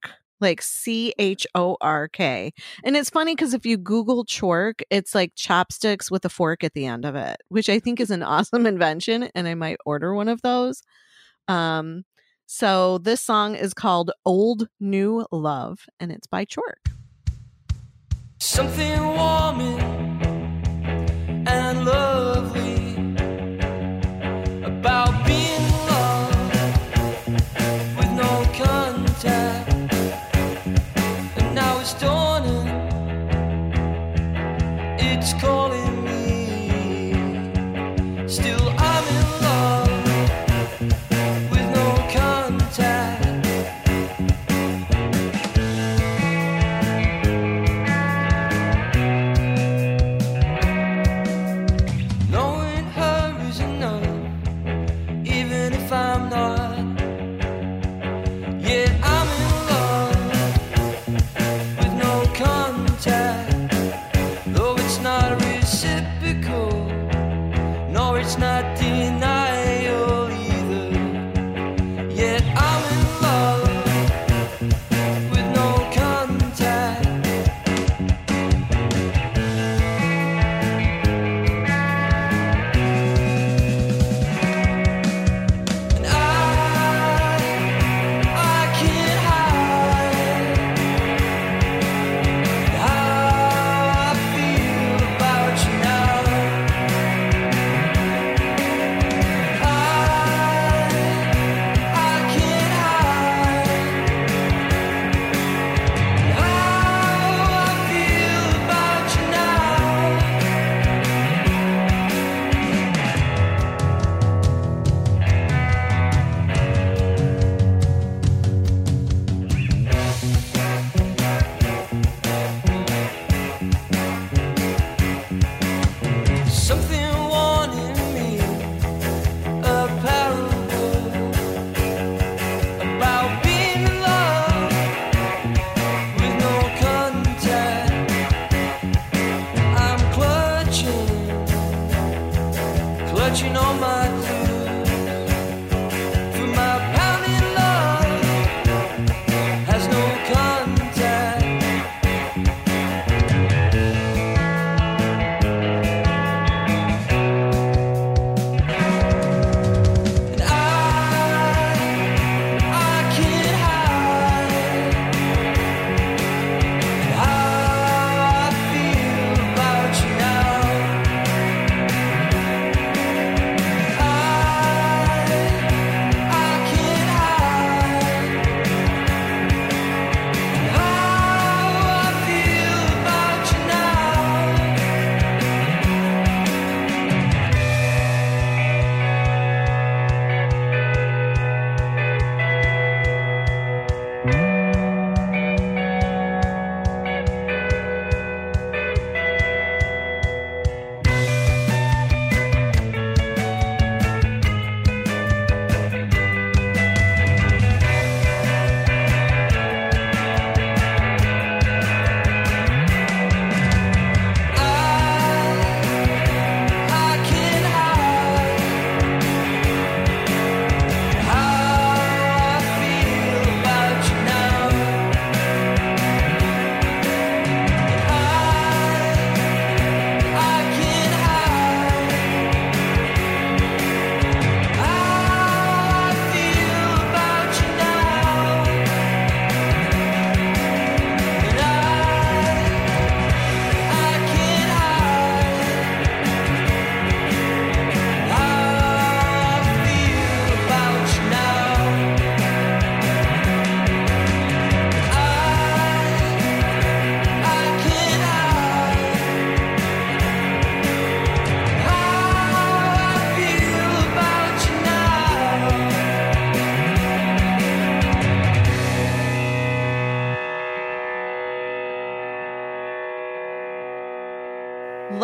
like C H O R K. And it's funny because if you Google Chork, it's like chopsticks with a fork at the end of it, which I think is an awesome invention. And I might order one of those. Um, so this song is called Old New Love, and it's by Chork. Something warming and lovely about being in love with no contact. And now it's dawning, it's calling me. Still,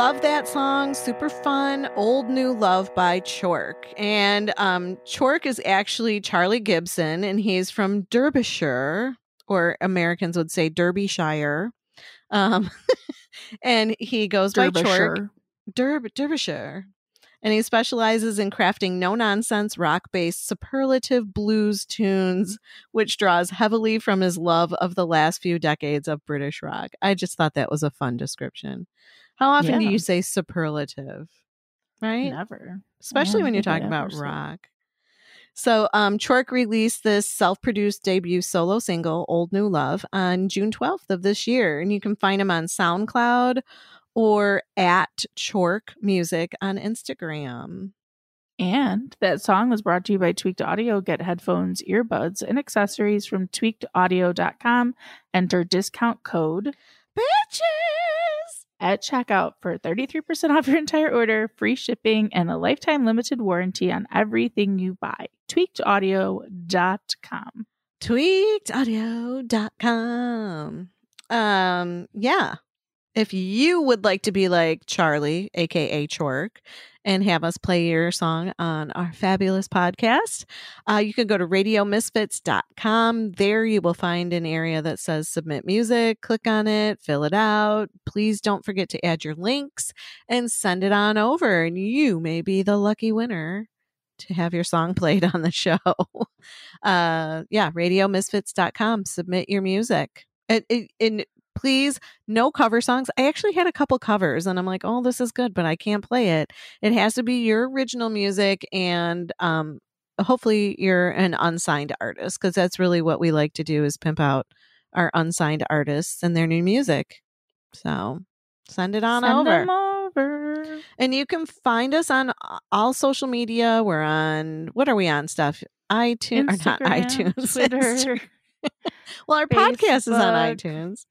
Love that song. Super fun. Old New Love by Chork. And um, Chork is actually Charlie Gibson, and he's from Derbyshire, or Americans would say Derbyshire. Um, and he goes by Chork. Derbyshire. Derb- Derbyshire. And he specializes in crafting no nonsense, rock based, superlative blues tunes, which draws heavily from his love of the last few decades of British rock. I just thought that was a fun description. How often do you say superlative? Right? Never. especially when you're talking about rock. So, um, Chork released this self-produced debut solo single, "Old New Love," on June 12th of this year, and you can find him on SoundCloud or at Chork Music on Instagram. And that song was brought to you by Tweaked Audio. Get headphones, earbuds, and accessories from tweakedaudio.com. Enter discount code Bitches! At checkout for 33% off your entire order, free shipping, and a lifetime limited warranty on everything you buy. Tweakedaudio.com. tweakedaudio.com. Um, yeah. If you would like to be like Charlie, aka Chork, and have us play your song on our fabulous podcast, uh, you can go to radiomisfits.com. There you will find an area that says submit music. Click on it, fill it out. Please don't forget to add your links and send it on over, and you may be the lucky winner to have your song played on the show. uh yeah radiomisfits.com submit your music and, please no cover songs i actually had a couple covers and i'm like oh this is good but i can't play it it has to be your original music and um hopefully you're an unsigned artist because that's really what we like to do is pimp out our unsigned artists and their new music so send it on Send over over. and you can find us on all social media. We're on what are we on Steph? iTunes or not iTunes. Twitter, well, our podcast is on iTunes.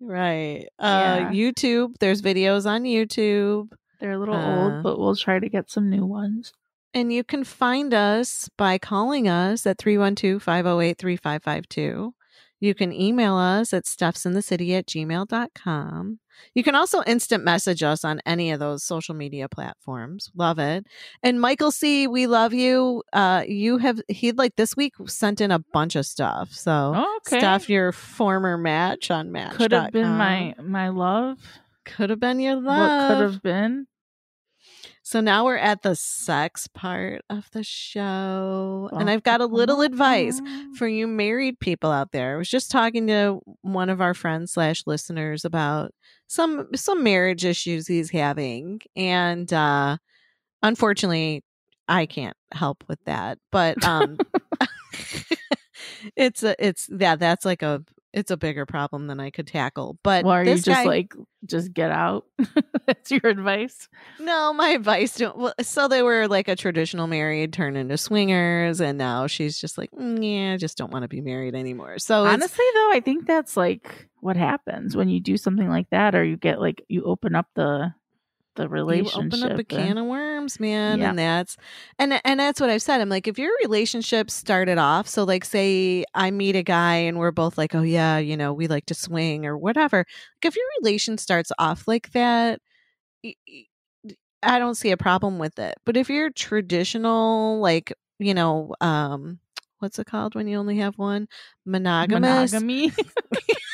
Right. Uh Yeah. YouTube. There's videos on YouTube. They're a little Uh, old, but we'll try to get some new ones. And you can find us by calling us at 312 508 3552. You can email us at stuffsinthecity at gmail.com. You can also instant message us on any of those social media platforms. Love it. And Michael C., we love you. Uh, you have, he like this week sent in a bunch of stuff. So, Okay. stuff your former match on match. Could have been my my love. could have been your love. What love. could have been? So now we're at the sex part of the show. And I've got a little advice for you married people out there. I was just talking to one of our friends slash listeners about some some marriage issues he's having. And uh unfortunately I can't help with that. But um it's a it's yeah, that's like a it's a bigger problem than I could tackle. But Well, are you just guy- like just get out? That's your advice. no, my advice don't. Well, so they were like a traditional married turned into swingers, and now she's just like, "Mm, yeah, I just don't want to be married anymore. So Honestly, though, I think that's like what happens when you do something like that, or you get like you open up the the you open up a can of worms, man, Yeah. and that's and and that's what I've said. I'm like, if your relationship started off, so like, say I meet a guy and we're both like, oh yeah, you know, we like to swing or whatever. Like, if your relation starts off like that. I don't see a problem with it. But if you're traditional, like, you know, um, what's it called when you only have one? Monogamous. monogamy.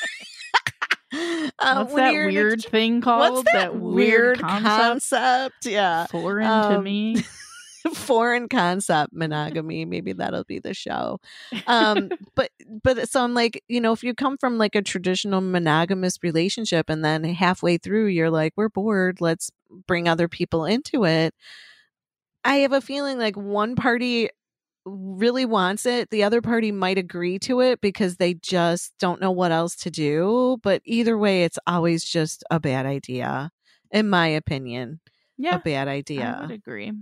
Uh, What's that you're in a weird thing called? What's that, weird concept? concept? Yeah. Foreign to Um, me. foreign concept monogamy maybe that'll be the show um but but so i'm like you know if you come from like a traditional monogamous relationship and then halfway through you're like we're bored let's bring other people into it i have a feeling like one party really wants it the other party might agree to it because they just don't know what else to do but either way it's always just a bad idea in my opinion Yeah, a bad idea. I would agree.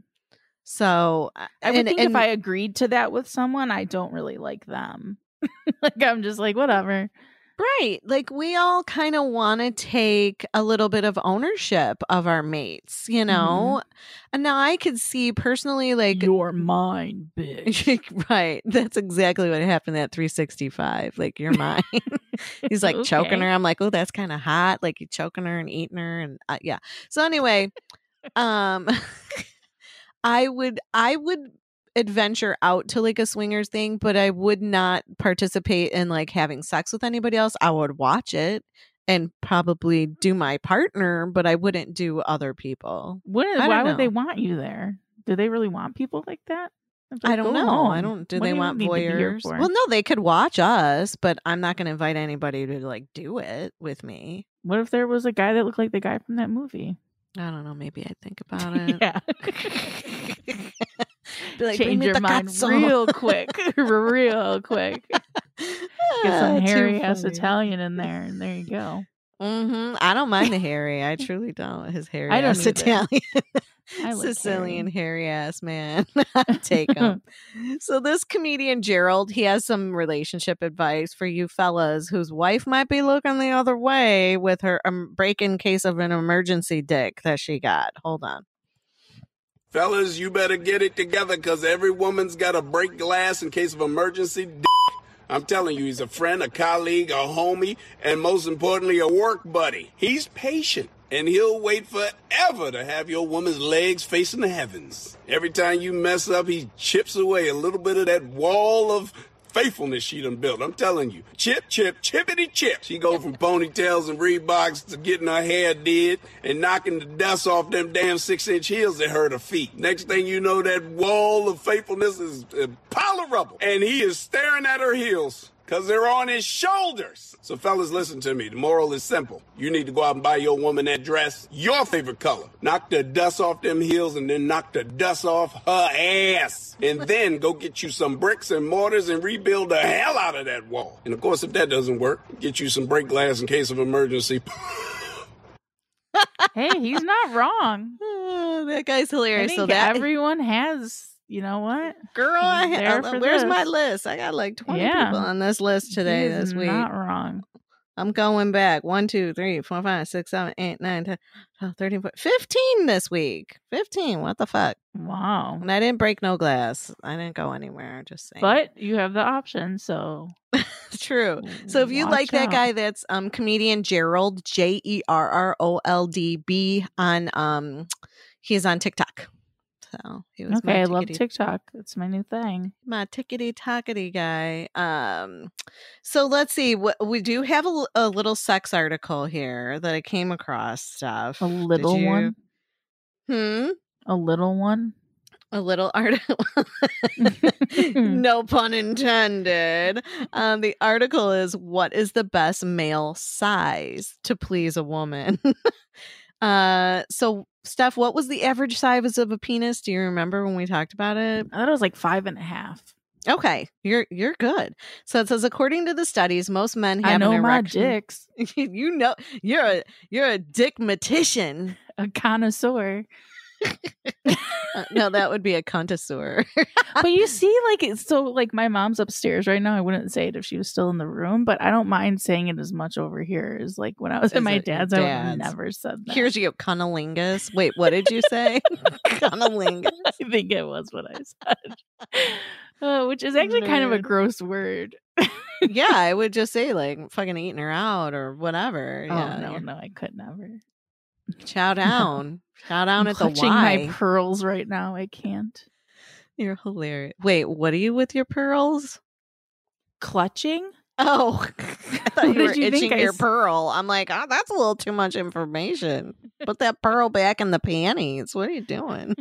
so uh, I would and- think if I agreed to that with someone, I don't really like them. like I'm just like whatever. Right. Like we all kind of want to take a little bit of ownership of our mates, you know? And now I could see personally, like, You're mine, bitch. right. That's exactly what happened at 365. Like, you're mine. He's like choking her. I'm like, oh, that's kind of hot. Like he's choking her and eating her, and uh, yeah. So anyway, um, I would I would adventure out to like a swingers thing, but I would not participate in like having sex with anybody else. I would watch it and probably do my partner, but I wouldn't do other people. What, why don't would they want you there? Do they really want people like that? It's I don't know. I don't. Do What they you want need to be here voyeurs? Well, no, they could watch us, but I'm not going to invite anybody to like do it with me. What if there was a guy that looked like the guy from that movie? I don't know. Maybe I'd think about it. yeah. Be like, Change your mind cazzo. real quick. real quick. Get Ah, some hairy ass. Italian in there, and there you go. hmm I don't mind the hairy. I truly don't. His hairy I don't ass. Italian. I Sicilian hairy. hairy ass man. Take him. so this comedian Jerrold, he has some relationship advice for you fellas whose wife might be looking the other way with her um, break in case of an emergency dick that she got. Hold on. Fellas, you better get it together because every woman's got a break glass in case of emergency. I'm telling you, he's a friend, a colleague, a homie, and most importantly, a work buddy. He's patient and he'll wait forever to have your woman's legs facing the heavens. Every time you mess up, he chips away a little bit of that wall of faithfulness she done built. I'm telling you. Chip, chip, chippity chip. She go from ponytails and Reeboks to getting her hair did and knocking the dust off them damn six inch heels that hurt her feet. Next thing you know, that wall of faithfulness is a pile of rubble. And he is staring at her heels. Cause they're on his shoulders. So fellas, listen to me. The moral is simple. You need to go out and buy your woman that dress, your favorite color. Knock the dust off them heels and then knock the dust off her ass. And then go get you some bricks and mortars and rebuild the hell out of that wall. And of course, if that doesn't work, get you some break glass in case of emergency. hey, he's not wrong. Oh, that guy's I hilarious. think so that everyone has, you know what? girl, I He's ha- there uh, for where's my list? I got like 20 Yeah. people on this list today this week. Not wrong. I'm going back. One, two, three, four, five, six, seven, eight, nine, 10, 12, 13, 14, 15 this week. 15. What the fuck? Wow. And I didn't break no glass. I didn't go anywhere. Just saying. But you have the option, so True. So if you like that out. guy, that's um comedian Jerrold J E R R O L D B on um he's on TikTok. So he was okay. I love TikTok. It's my new thing. my tickety tockety guy. Um, so let's see. What we do have a, a little sex article here that I came across. Stuff A little you- one. Hmm. A little one. A little article. no pun intended. Um, the article is "What is the best male size to please a woman?" uh, so Steph, what was the average size of a penis? Do you remember when we talked about it? I thought it was like five and a half. Okay, you're you're good. So it says according to the studies, most men have I know my dicks. you know you're a you're a dickmatician. A connoisseur. Uh, no, that would be a connoisseur. but you see, like it's so like my mom's upstairs right now. I wouldn't say it if she was still in the room, but I don't mind saying it as much over here as like when I was As at my your dad's. I would never said that. Here's your cunnilingus. Wait, what did you say? cunnilingus. I think it was what I said. Uh, which is actually kind of a gross word. Yeah, I would just say like fucking eating her out or whatever. Oh yeah, no, no, I could never. Chow down, chow down I'm at the clutching Y. my pearls right now. I can't. You're hilarious. Wait, what are you with your pearls? Clutching? Oh, I thought What you were you itching your s- pearl. I'm like, oh, that's a little too much information. Put that pearl back in the panties. What are you doing?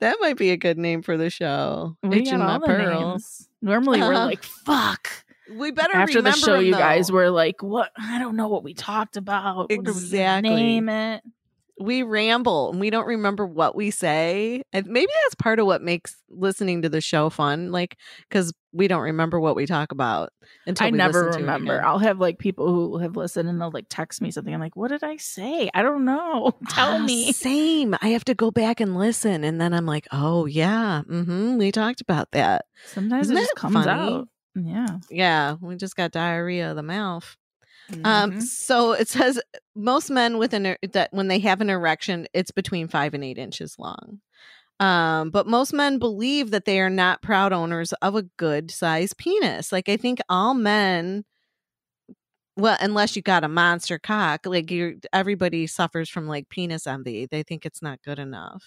that might be a good name for the show. We itching got my the pearls. names. Normally we're Uh-huh. like, fuck. We better After the show, them, you guys were like, what? I don't know what we talked about. What are we gonna Exactly. Name it. we ramble and we don't remember what we say and maybe that's part of what makes listening to the show fun like because we don't remember what we talk about until I we never listen to it remember. I'll have like people who have listened and they'll like text me something. I'm like, what did I say? I don't know. Tell Ah, me. same i have to go back and listen and then i'm like oh yeah mm-hmm, we talked about that Sometimes Isn't it just comes funny? out. Yeah. yeah we just got diarrhea of the mouth um Mhm. so it says most men with an er- that when they have an erection it's between five and eight inches long Um, but most men believe that they are not proud owners of a good sized penis. Like I think all men well, unless you got a monster cock, like you everybody suffers from like penis envy. They think it's not good enough.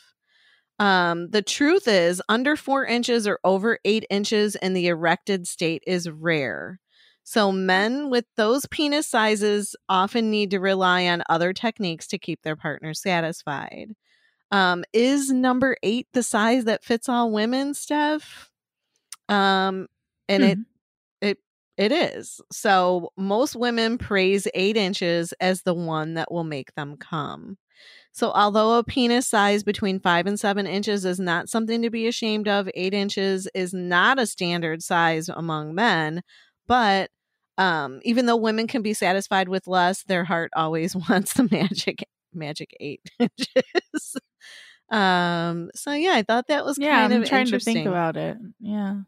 Um, the truth is, under four inches or over eight inches in the erected state is rare. So, men with those penis sizes often need to rely on other techniques to keep their partner satisfied. Um, is number eight the size that fits all women, Steph? Um, and it it it is. So most women praise eight inches as the one that will make them come. So although a penis size between five and seven inches is not something to be ashamed of, eight inches is not a standard size among men. But um, even though women can be satisfied with less, their heart always wants the magic magic eight inches. um, so yeah, I thought that was Yeah, kind I'm of trying to interesting. think about it. Yeah.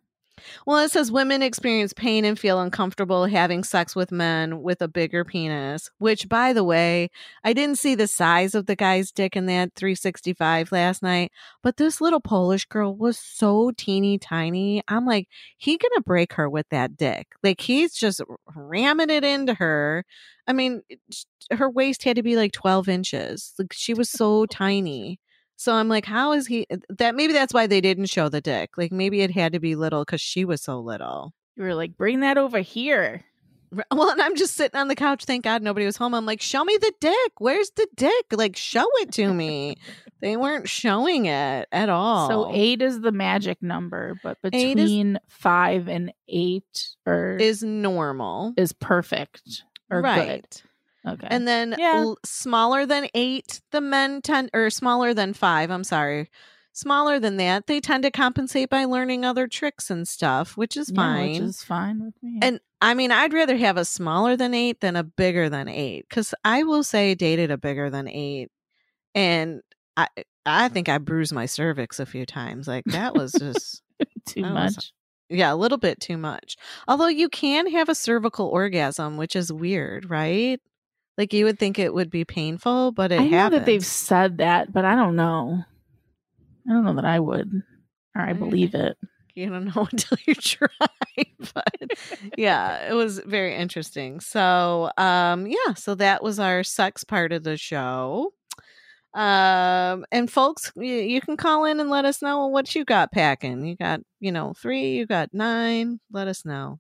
Well, it says women experience pain and feel uncomfortable having sex with men with a bigger penis, which, by the way, I didn't see the size of the guy's dick in that 365 last night, but this little Polish girl was so teeny tiny. I'm like, he gonna break her with that dick. Like, he's just ramming it into her. I mean, her waist had to be like 12 inches. Like, she was so tiny. So I'm like, how is he? That maybe that's why they didn't show the dick. Like maybe it had to be little because she was so little. You were like, bring that over here. Well, and I'm just sitting on the couch. Thank God nobody was home. I'm like, show me the dick. Where's the dick? Like, show it to me. they weren't showing it at all. So eight is the magic number, but Eight is- between five and eight or is normal, is perfect or right? good. Okay. And then Yeah. l- smaller than eight, the men tend, or smaller than five. I'm sorry. Smaller than that, they tend to compensate by learning other tricks and stuff, which is Yeah, fine. which is fine with me. And I mean, I'd rather have a smaller than eight than a bigger than eight. Cause I will say I dated a bigger than eight. And I I think I bruised my cervix a few times. Like that was just too that was- much. yeah, a little bit too much. Although you can have a cervical orgasm, which is weird, right? Like you would think it would be painful, but it I know happens. that they've said that, but I don't know. I don't know that I would or I believe it. you don't know until you try but yeah it was very interesting so um yeah so that was our sex part of the show um and folks you, you can call in and let us know what you got packing you got you know three you got nine let us know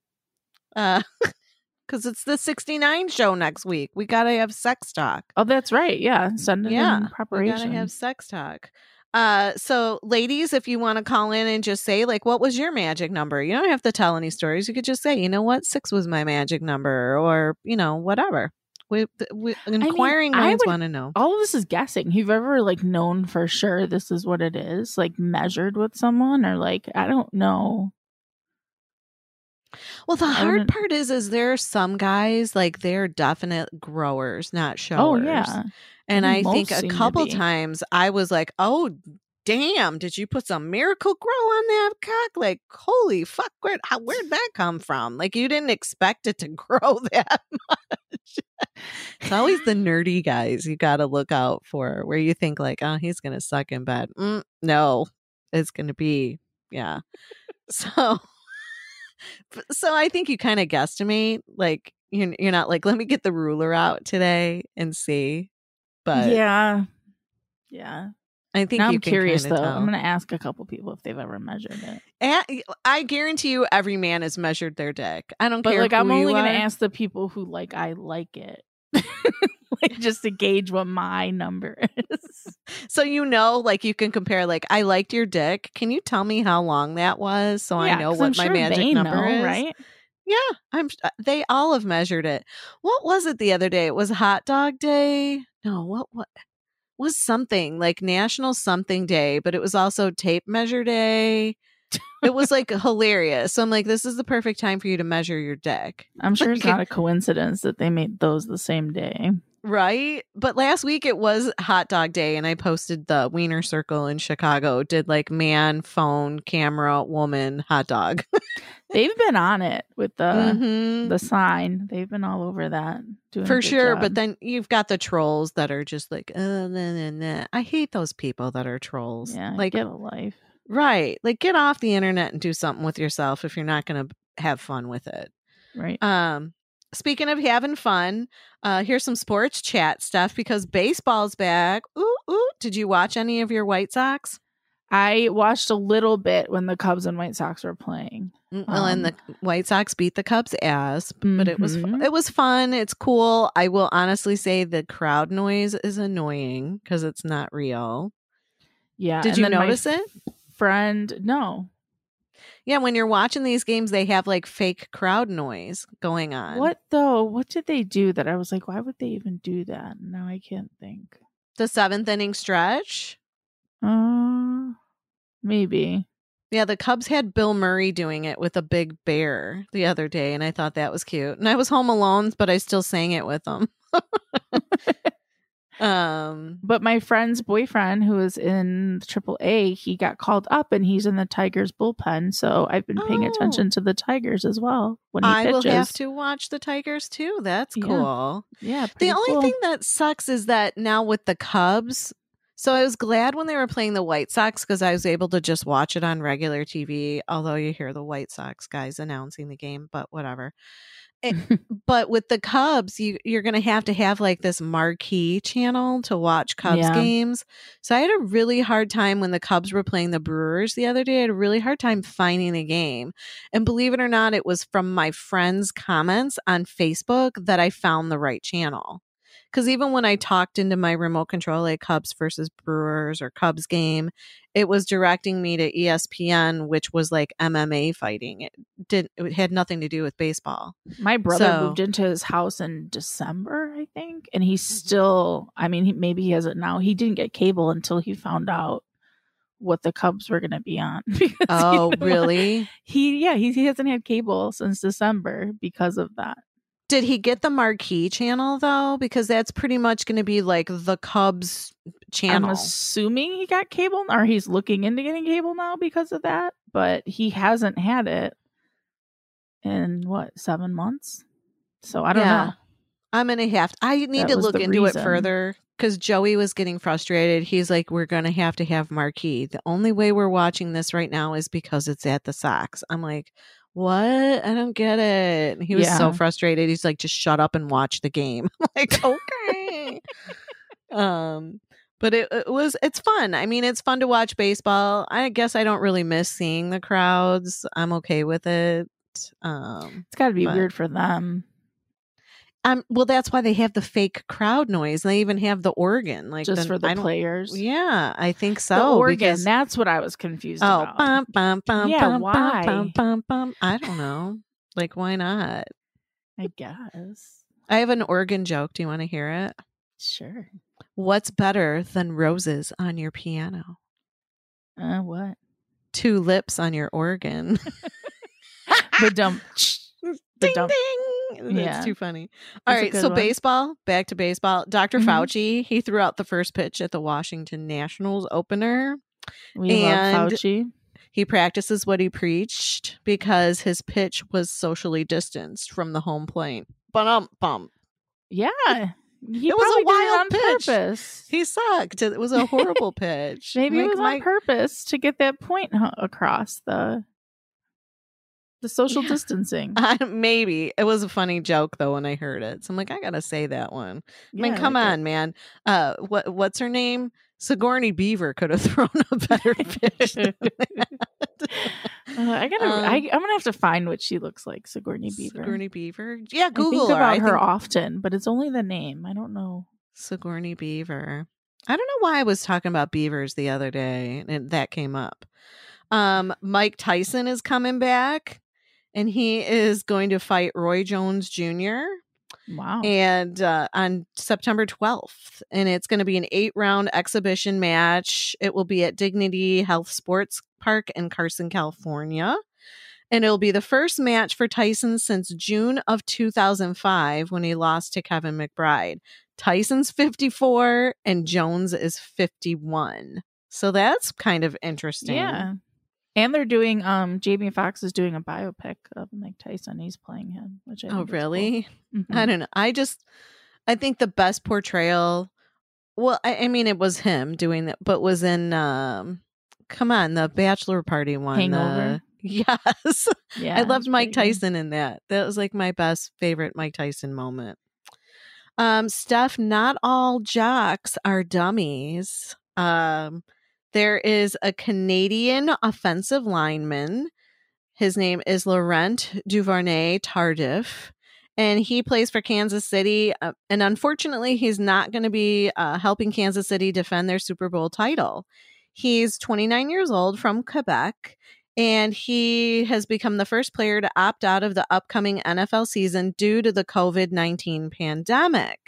uh because it's the 69 show next week we gotta have sex talk Oh, that's right. Yeah. Send it yeah, in we preparation. gotta have sex talk. Uh, so ladies, if you want to call in and just say like, what was your magic number? You don't have to tell any stories. You could just say, you know what, six was my magic number, or you know, whatever. We, we inquiring I minds want to know. All of this is guessing. You've ever like known for sure this is what it is, like measured with someone, or like I don't know. Well, the hard wouldn't- part is, is there are some guys like they're definite growers, not showers. Oh yeah. And I I think a couple times I was like, oh, damn, did you put some miracle grow on that cock? Like, holy fuck, where, how, where'd that come from? Like, you didn't expect it to grow that much. it's always the nerdy guys you got to look out for where you think, like, oh, he's going to suck in bed. Mm, no, it's going to be, yeah. So. So I think you kind of guesstimate, like you're you're not like, let me get the ruler out today and see. But yeah. Yeah. I think Now I'm curious though. tell. I'm gonna ask a couple people if they've ever measured it. Eh, I guarantee you, every man has measured their dick. I don't But care. like I'm only gonna ask the people who like I like it. like just to gauge what my number is. So you know, like you can compare. Like I liked your dick. Can you tell me how long that was, so I know what I'm my sure magic number know, is? right? Yeah, I'm. uh, They all have measured it. What was it the other day? It was Hot Dog Day. No, what what was something like National Something Day, but it was also Tape Measure Day. It was like hilarious. So I'm like, this is the perfect time for you to measure your dick. I'm sure it's not a coincidence that they made those the same day. Right. But last week it was hot dog day and I posted the wiener circle in Chicago, did like man, phone, camera, woman, hot dog. They've been on it with the Mhm. the sign. They've been all over that. Doing For sure, job. but then you've got the trolls that are just like, uh, nah, nah, nah. I hate those people that are trolls. yeah, like, get a life. right, like get off the internet and do something with yourself if you're not going to have fun with it. Right. Um, speaking of having fun, uh, here's some sports chat stuff because baseball's back. Ooh, ooh. Did you watch any of your White Sox? I watched a little bit when the Cubs and White Sox were playing. Mm, Well, and the Um, White Sox beat the Cubs ass, but it was Mhm. it was fun. It's cool. I will honestly say the crowd noise is annoying because it's not real. Yeah. Did you notice it? Friend, no. Yeah, when you're watching these games, they have like fake crowd noise going on. What though? What did they do that I was like, why would they even do that? Now I can't think. The seventh inning stretch. Uh, maybe. Yeah, the Cubs had Bill Murray doing it with a big bear the other day, and I thought that was cute. And I was home alone, but I still sang it with them. um, But my friend's boyfriend, who is in Triple A, he got called up and he's in the Tigers bullpen. So I've been paying Oh. attention to the Tigers as well when he I pitches. will have to watch the Tigers too. That's cool. Yeah, The only cool. thing that sucks is that now with the Cubs, so I was glad when they were playing the White Sox because I was able to just watch it on regular TV. Although you hear the White Sox guys announcing the game, but whatever. It- eh, but with the Cubs, you you're gonna have to have like this marquee channel to watch Cubs Yeah. games. So I had a really hard time when the Cubs were playing the Brewers the other day. I had a really hard time finding the game. And believe it or not, it was from my friend's comments on Facebook that I found the right channel. Because even when I talked into my remote control, like Cubs versus Brewers or Cubs game, it was directing me to ESPN, which was like MMA fighting. It didn't. It had nothing to do with baseball. My brother So- moved into his house in December, I think, and he's mm-hmm. still. I mean, he, maybe he has it now. He didn't get cable until he found out what the Cubs were going to be on. he Oh, didn't really? He yeah, he, he hasn't had cable since December because of that. Did he get the marquee channel though? Because that's pretty much going to be like the Cubs channel. I'm assuming he got cable, or he's looking into getting cable now because of that. But he hasn't had it in what seven months. So I don't Yeah. know. I'm gonna have to. I need That to look into reason. it further because Joey was getting frustrated. He's like, "We're gonna have to have marquee. The only way we're watching this right now is because it's at the Sox." I'm like, "What? I don't get it." And he was so frustrated. He's like, "Just shut up and watch the game." Like, "Okay." um, but it, it was it's fun. I mean, it's fun to watch baseball. I guess I don't really miss seeing the crowds. I'm okay with it. Um, It's got to be but- weird for them. Um, well, that's why they have the fake crowd noise. They even have the organ, like just for the I players. Yeah, I think so. the organ. because- That's what I was confused oh, about. bum, bum, bum, Yeah, bum, why? Bum, bum, bum. I don't know. Like, why not? I guess. I have an organ joke. Do you want to hear it? Sure. What's better than roses on your piano? Uh, what? Two lips on your organ. The dump. The ding dump. ding. That's Yeah. too funny. All That's right, so one. baseball. Back to baseball. doctor Mhm. Fauci. He threw out the first pitch at the Washington Nationals opener. We And- love Fauci. He practices what he preached because his pitch was socially distanced from the home plate. Bum bum. Yeah. He It was a probably did it wild pitch. purpose. He sucked. It was a horrible pitch. Maybe it was my- on purpose to get that point across the the social Yeah. distancing. I, maybe it was a funny joke though when I heard it. So I'm like, I gotta say that one. I mean, Yeah, come like it. on, man. Uh, what what's her name? Sigourney Beaver could have thrown a better that. Uh, I gotta. Um, I, I'm gonna have to find what she looks like, Sigourney Beaver. Sigourney Beaver. Yeah, I Google think her. about I her think often, but it's only the name. I don't know. Sigourney Beaver. I don't know why I was talking about beavers the other day and that came up. Um, Mike Tyson is coming back and he is going to fight Roy Jones Jr. Wow. and uh, on September 12th. And it's going to be an eight round exhibition match. It will be at Dignity Health Sports Park in Carson, California. And it'll be the first match for Tyson since June of 2005 when he lost to Kevin McBride. Tyson's 54 and Jones is 51. So that's kind of interesting. yeah. And they're doing um Jamie Foxx is doing a biopic of Mike Tyson. He's playing him, which I Oh, is cool. really? Mhm. I don't know. I just, I think the best portrayal. Well, I, I mean, it was him doing that, but was in. um Come on, the bachelor party one. Hangover? the- yes, Yeah, I loved Mike pretty good. Tyson in that. That was like my best favorite Mike Tyson moment. Um, Steph, not all jocks are dummies. Um, there is a Canadian offensive lineman. His name is Laurent Duvernay Tardif, and he plays for Kansas City. Uh, and unfortunately, he's not going to be uh, helping Kansas City defend their Super Bowl title. He's 29 years old from Quebec, and he has become the first player to opt out of the upcoming NFL season due to the COVID 19 pandemic.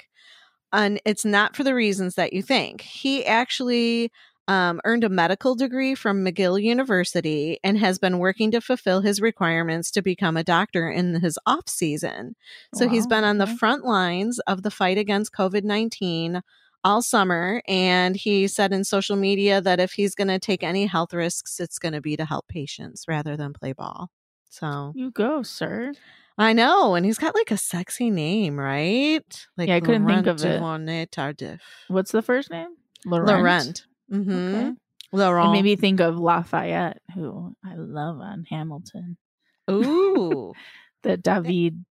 And it's not for the reasons that you think. He actually um, earned a medical degree from McGill University and has been working to fulfill his requirements to become a doctor in his off season. So he's been on the front lines of the fight against COVID 19 all summer. And he said in social media that if he's going to take any health risks, it's going to be to help patients rather than play ball. So You go, sir. I know. And he's got like a sexy name, right? Like Yeah, I couldn't think of it. Tardif. What's the first name? Laurent. Mm-hmm. Okay. Laurent. It made me think of Lafayette, who I love on Hamilton. Ooh. The David.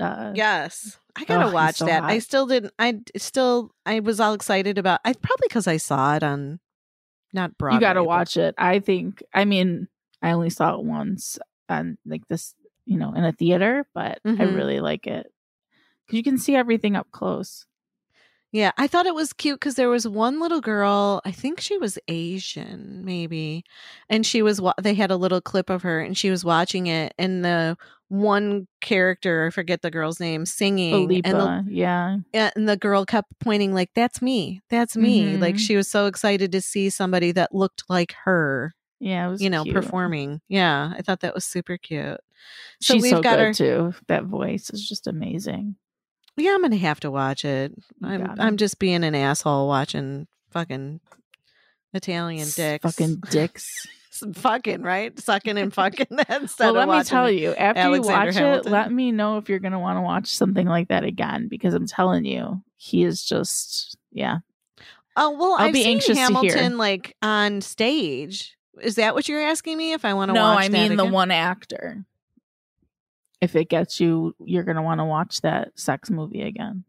Uh, Yes. I gotta Oh, watch so that. I still didn't I still I was all excited about I probably because I saw it on not Broadway. you got to but- watch it. I think. I mean, I only saw it once on like this, you know, in a theater, but I Mhm. really like it because you can see everything up close. Yeah, I thought it was cute because there was one little girl. I think she was Asian, maybe, and she was. wa- They had a little clip of her, and she was watching it, and the one character, I forget the girl's name, singing, and the, yeah, Yeah, and the girl kept pointing like that's me that's me like Mhm. she was so excited to see somebody that looked like her yeah, it was you know cute. performing yeah i thought that was super cute so She's we've so got her too. That voice is just amazing. Yeah i'm gonna have to watch it i'm gotta. i'm just being an asshole watching fucking italian dicks fucking dicks. fucking right sucking and fucking instead well, let me tell you, after Alexander you watch Hamilton. it, let me know if you're to want to watch something like that again because I'm telling you, he is just, yeah. oh well I'll i've be anxious to hear. hamilton like on stage is that what you're asking me if i want to No, I mean the one actor. If it gets you, you're going to want to watch that sex movie again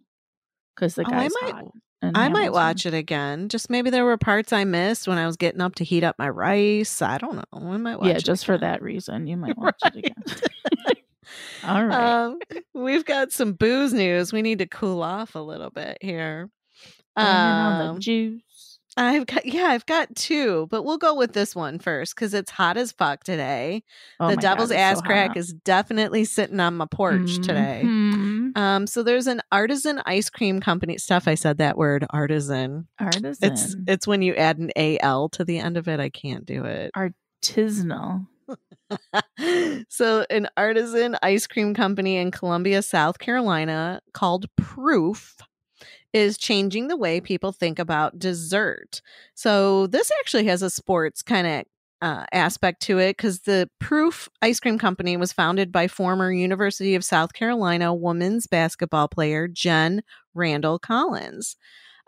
because the Oh, I guy's might- I might watch it again. Just maybe there were parts I missed when I was getting up to heat up my rice. I don't know. I might watch Yeah, just for that reason, you might watch it again. All right. Um, we've got some booze news. We need to cool off a little bit here. On the Um, juice. I've got yeah, I've got two, but we'll go with this one first because it's hot as fuck today. Oh the devil's God, ass so crack is definitely sitting on my porch today. Mhm. Um, so there's an artisan ice cream company. Stuff I said that word artisan. Artisan. It's it's when you add an al to the end of it. I can't do it. artisanal. so an artisan ice cream company in Columbia, South Carolina called Proof is changing the way people think about dessert. So this actually has a sports kind of uh, aspect to it because the Proof Ice Cream Company was founded by former University of South Carolina women's basketball player Jen Randall Collins.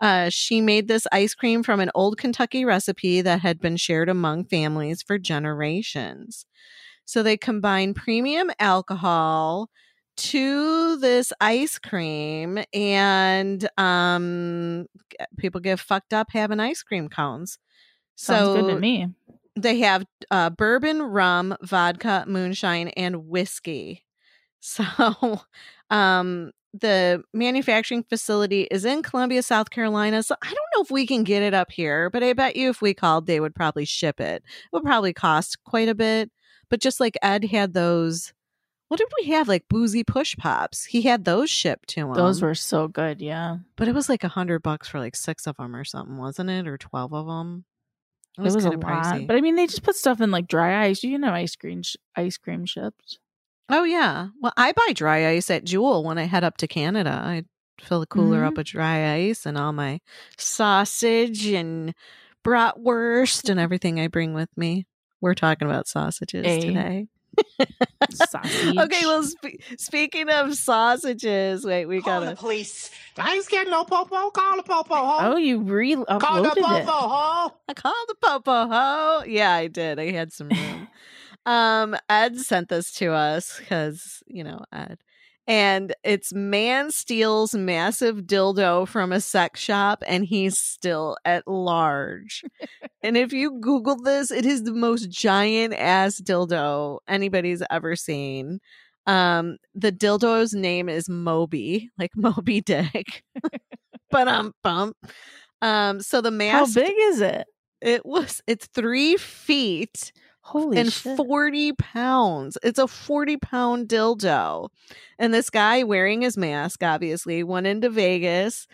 Uh, she made this ice cream from an old Kentucky recipe that had been shared among families for generations. So they combine premium alcohol to this ice cream, and um, people get fucked up having ice cream cones. Sounds so good to me. they have uh, bourbon, rum, vodka, moonshine, and whiskey. So, um, the manufacturing facility is in Columbia, South Carolina. So I don't know if we can get it up here, but I bet you if we called, they would probably ship it. It would probably cost quite a bit. But just like Ed had those, what did we have? Like boozy push pops. He had those shipped to him. Those were so good. Yeah. but it was like a hundred bucks for like six of them or something, wasn't it? Or twelve of them. It It was, was, a of lot. pricey. But I mean, they just put stuff in like dry ice. You can have ice cream, sh- ice cream shipped. Oh yeah. Well, I buy dry ice at Jewel when I head up to Canada. I fill the cooler up mm-hmm. with dry ice and all my sausage and bratwurst and everything I bring with me. We're talking about sausages A. today. Sausage. Okay, well, spe- speaking of sausages, wait, we gotta. the police. I ain't scared no popo. Call the popo, ho. Oh, you re Call the uploaded popo, it. ho. I called the popo ho. Yeah, I did. I had some room. um, Ed sent this to us because you know Ed, and it's man steals massive dildo from a sex shop, and he's still at large. and if you Google this, it is the most giant ass dildo anybody's ever seen. Um, the dildo's name is Moby, like Moby Dick. but um, bump. Um, so the mass How big is it? it was it's three feet Holy and shit. 40 pounds. It's a 40 pound dildo. And this guy wearing his mask, obviously, went into Vegas,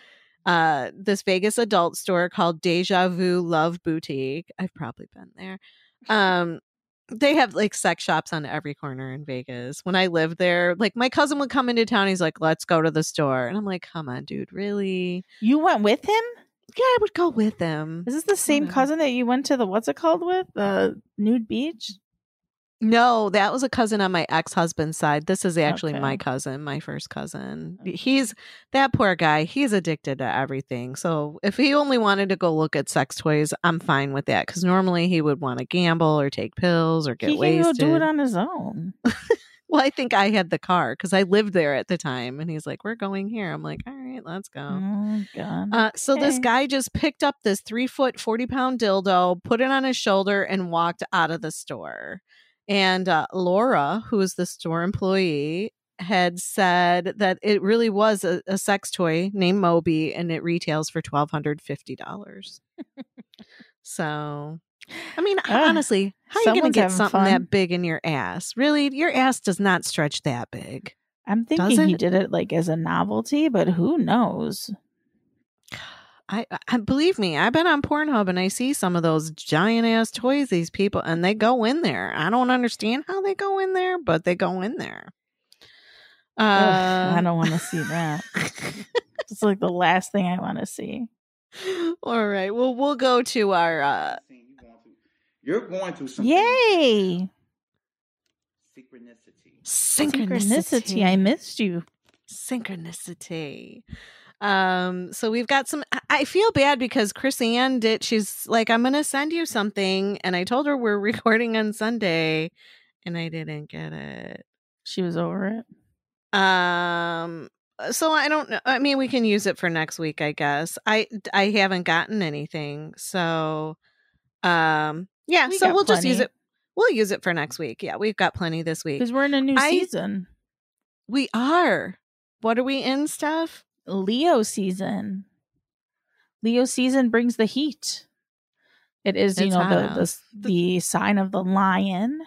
uh, this Vegas adult store called Deja Vu Love Boutique. I've probably been there. Um, they have like sex shops on every corner in Vegas. When I lived there, like my cousin would come into town. He's like, let's go to the store. And I'm like, come on, dude, really? You went with him? Yeah, I would go with them. Is this the same cousin that you went to the what's it called with? The nude beach? No, that was a cousin on my ex husband's side. This is actually my cousin, my first cousin. Oh. He's that poor guy. He's addicted to everything. So if he only wanted to go look at sex toys, I'm fine with that. Because normally he would want to gamble or take pills or get wasted. he wasted. go do it on his own. well, I think I had the car because I lived there at the time, and he's like, "We're going here." I'm like, "All right, let's go." Oh god. Uh, so this guy just picked up this three foot, 40 pound dildo, put it on his shoulder, and walked out of the store. And uh, Laura, who is the store employee, had said that it really was a, a sex toy named Moby and it retails for $1,250. so, I mean, Ah, honestly, how are you going to get something fun. that big in your ass? Really? Your ass does not stretch that big. I'm thinking he did it like as a novelty, but who knows? I, I believe me, I've been on Pornhub and I see some of those giant ass toys these people and they go in there. I don't understand how they go in there, but they go in there. Uh, Ugh, I don't want to see that. it's like the last thing I want to see. all right. Well, we'll go to our uh You're going through something. Yay! Synchronicity. synchronicity. I missed you. synchronicity. Um, so we've got some. I- I feel bad because Chris Ann did. She's like, I'm gonna send you something, and I told her we're recording on Sunday, and I didn't get it. She was over it. Um so I don't know. I mean, we can use it for next week, I guess. I I haven't gotten anything. So um yeah, We so we'll just use it. We'll use it for next week. Yeah, we've got plenty this week. Because we're in a new I- season. We are. What are we in stuff? Leo season. Leo season brings the heat. It is, you It's know, the, the the sign of the lion,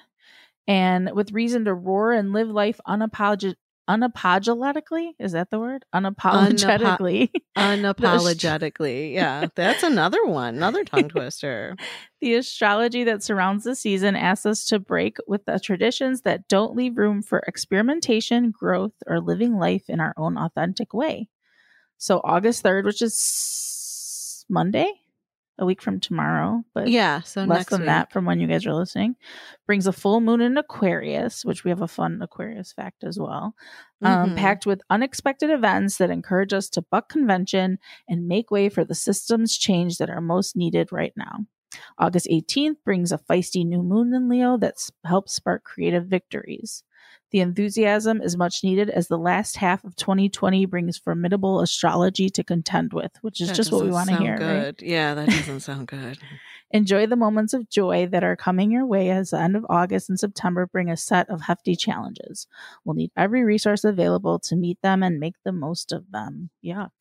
and with reason to roar and live life unapolog- unapologetically. Is that the word? Unapologetically. Unapologetically. yeah, that's another one, another tongue twister. the astrology that surrounds the season asks us to break with the traditions that don't leave room for experimentation, growth, or living life in our own authentic way. So, August 3rd, which is Monday, a week from tomorrow, but Yeah, so less next than week. that from when you guys are listening, brings a full moon in Aquarius, which we have a fun Aquarius fact as well, um, Mhm. packed with unexpected events that encourage us to buck convention and make way for the systems change that are most needed right now. August 18th brings a feisty new moon in Leo that helps spark creative victories. The enthusiasm is much needed as the last half of 2020 brings formidable astrology to contend with, which is That just what we want to hear. right? Yeah, that doesn't sound good. Enjoy the moments of joy that are coming your way as the end of August and September bring a set of hefty challenges. We'll need every resource available to meet them and make the most of them. Yuck.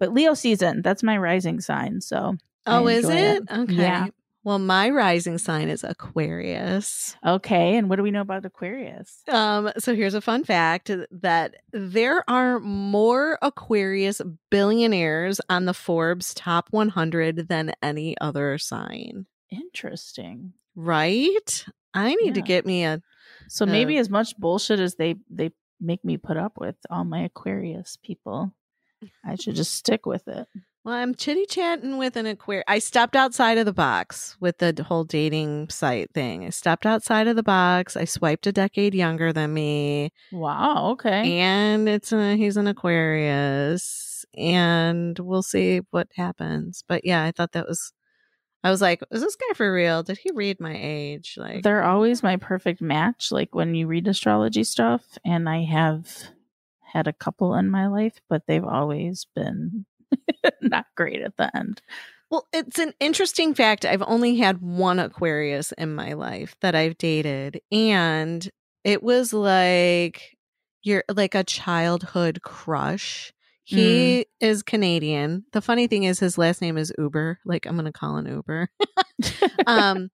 But Leo season, that's my rising sign. So Oh, is enjoy it? Okay. Yeah. Well, my rising sign is Aquarius. Okay. And what do we know about Aquarius? Um, so here's a fun fact that there are more Aquarius billionaires on the Forbes top 100 than any other sign. Interesting. Right? I need to get me a So Uh, maybe as much bullshit as they they make me put up with all my Aquarius people, I should just stick with it. Well, I'm chitty chatting with an Aquarius. I stepped outside of the box with the whole dating site thing. I stepped outside of the box. I swiped a decade younger than me. Wow. Okay. And it's a, he's an Aquarius, and we'll see what happens. But yeah, I thought that was. I was like, "Is this guy for real? Did he read my age?" Like, They're always my perfect match. Like when you read astrology stuff, and I have had a couple in my life, but they've always been not great at the end. Well, it's an interesting fact. I've only had one Aquarius in my life that I've dated, and it was like you're like a childhood crush. He is Canadian. The funny thing is his last name is Uber. Like I'm going to call him Uber. um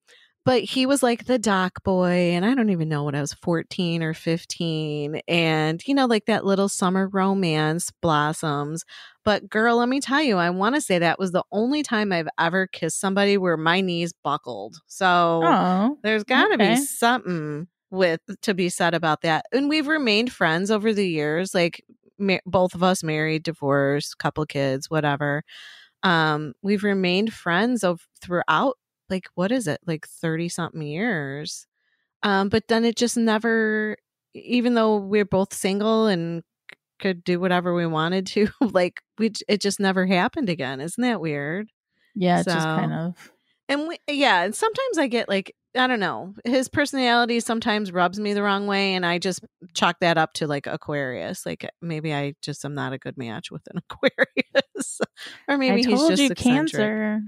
but he was like the dock boy and I don't even know what I was 14 or 15 and you know like that little summer romance blossoms. But girl, let me tell you, I want to say that was the only time I've ever kissed somebody where my knees buckled. So Oh, there's got to okay. be something with to be said about that. And we've remained friends over the years, like ma- both of us married, divorced, couple kids, whatever. Um, we've remained friends of throughout like what is it, like 30 something years. Um, but then it just never even though we're both single and could do whatever we wanted to, like we it just never happened again. Isn't that weird? Yeah, it's just kind of. And we, yeah, and sometimes I get like I don't know. His personality sometimes rubs me the wrong way, and I just chalk that up to like Aquarius. Like maybe I just am not a good match with an Aquarius, or maybe I he's just you eccentric. cancer,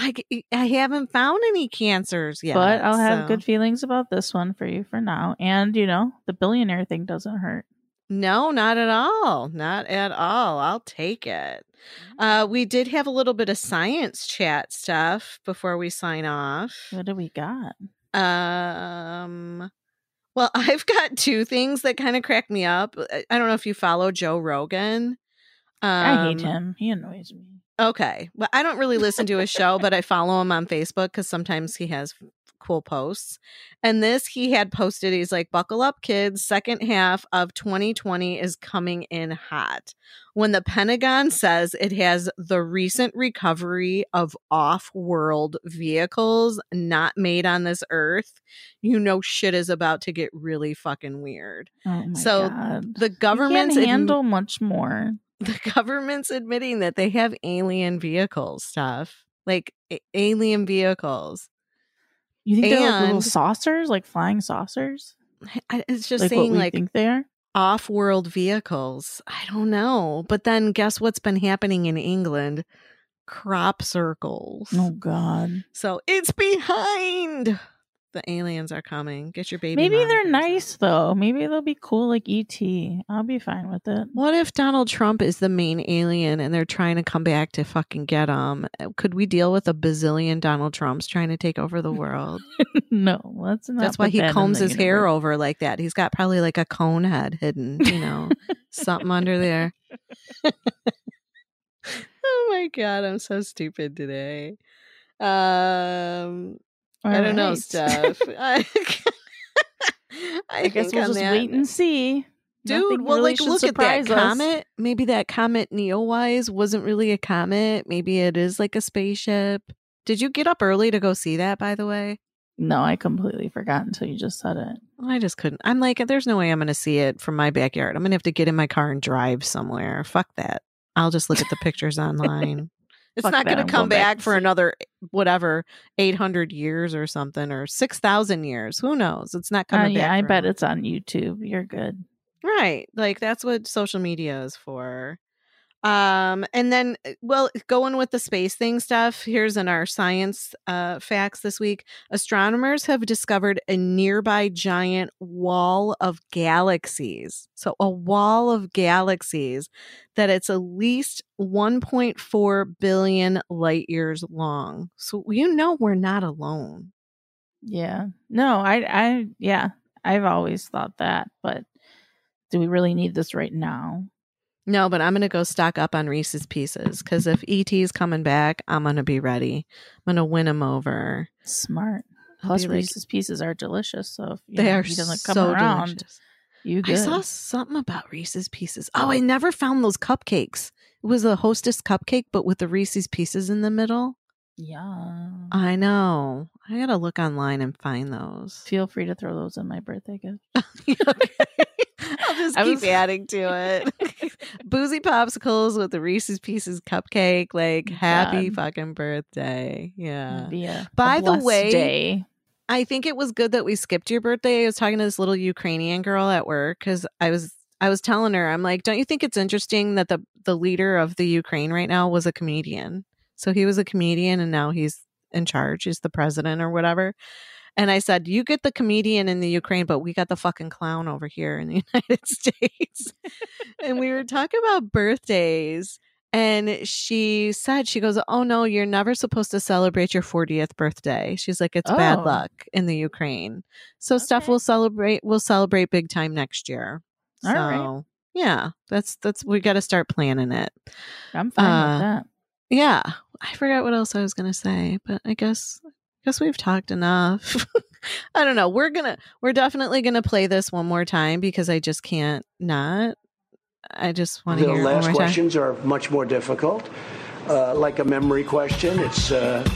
I I haven't found any cancers yet, but I'll have so- good feelings about this one for you for now. And you know, the billionaire thing doesn't hurt. No, not at all. Not at all. I'll take it. Uh, we did have a little bit of science chat stuff before we sign off. What do we got? Um, well, I've got two things that kind of crack me up. I I don't know if you follow Joe Rogan. I hate Um, him. He annoys me. Okay. Well, I don't really listen to his show, but I follow him on Facebook because sometimes he has cool posts. And this he had posted, he's like, Buckle up, kids. Second half of 2020 is coming in hot. When the Pentagon says it has the recent recovery of off world vehicles not made on this earth, you know shit is about to get really fucking weird. Oh so god. the government's can't adm- handle much more. the government's admitting that they have alien vehicles stuff like a- alien vehicles You think they're like little saucers, like flying saucers? I- it's just like saying like think they are. off-world vehicles i don't know but then guess what's been happening in england crop circles Oh god. so it's behind the aliens are coming get your baby Maybe they're nice though. Maybe they'll be cool like ET. I'll be fine with it. what if Donald Trump is the main alien and they're trying to come back to fucking get him? Could we deal with a bazillion Donald Trumps trying to take over the world? no, let's not. That's why he that combs his hair over like that. He's got probably like a cone head hidden, you know, something under there. oh my god, I'm so stupid today. Um, I don't know Alright. stuff. I, I, I guess we'll just that- wait and see. Dude, Nothing well, really like, look at that us. comet. Maybe that comet Neowise wasn't really a comet. Maybe it is like a spaceship. Did you get up early to go see that, by the way? No, I completely forgot until you just said it. I just couldn't. I'm like, there's no way I'm going to see it from my backyard. I'm going to have to get in my car and drive somewhere. Fuck that. I'll just look at the pictures online. It's Fuck not going to come back back for another, whatever, 800 years or something, or 6,000 years. Who knows? It's not Uh, coming back. yeah, I bet it's on YouTube. You're good. Right. Like that's what social media is for. Um and then uh, well going with the space thing stuff here's in our science uh facts this week astronomers have discovered a nearby giant wall of galaxies so a wall of galaxies that it's at least 1.4 billion light years long so you know we're not alone Yeah. No, I, I, yeah, I've always thought that, but do we really need this right now? No, but I'm gonna go stock up on Reese's Pieces because if ET's coming back, I'm gonna be ready. I'm gonna win him over. Smart. Plus, like- Reese's Pieces are delicious. So if you They know, are he doesn't come so around, delicious. you I saw something about Reese's Pieces. Oh, I never found those cupcakes It was a hostess cupcake, but with the Reese's pieces in the middle. Yeah. I know. I gotta look online and find those. Feel free to throw those in my birthday gift. I'll just keep was- adding to it. Boozy popsicles with the Reese's Pieces cupcake. Like, happy God. fucking birthday. Yeah. A By the way, day. I think it was good that we skipped your birthday. I was talking to this little Ukrainian girl at work because I was I was telling her, I'm like, don't you think it's interesting that the the leader of the Ukraine right now was a comedian? So he was a comedian and now he's in charge. He's the president or whatever. And I said, You get the comedian in the Ukraine, but we got the fucking clown over here in the United States. and we were talking about birthdays. And she said, She goes, Oh no, you're never supposed to celebrate your 40th birthday. She's like, It's bad Oh. luck in the Ukraine. So Steph will celebrate, we'll celebrate big time next year. All so right. yeah, that's, that's, we got to start planning it. I'm fine Uh, with that. Yeah. I forgot what else I was going to say, but I guess guess we've talked enough. I don't know. We're going to we're definitely going to play this one more time because I just can't not. I just want to The hear it one last more time. questions are much more difficult. Uh, like a memory question, it's uh,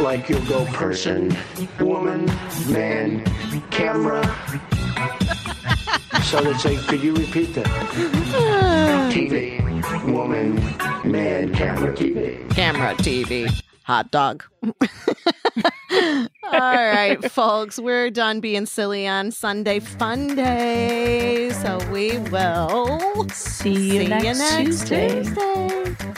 like you'll go person, woman, man, camera. so they say, could you repeat that? TV, woman, man, camera, TV. Camera, TV, hot dog. All right, folks, we're done being silly on Sunday Fun Day. So we will See you next Tuesday. Tuesday.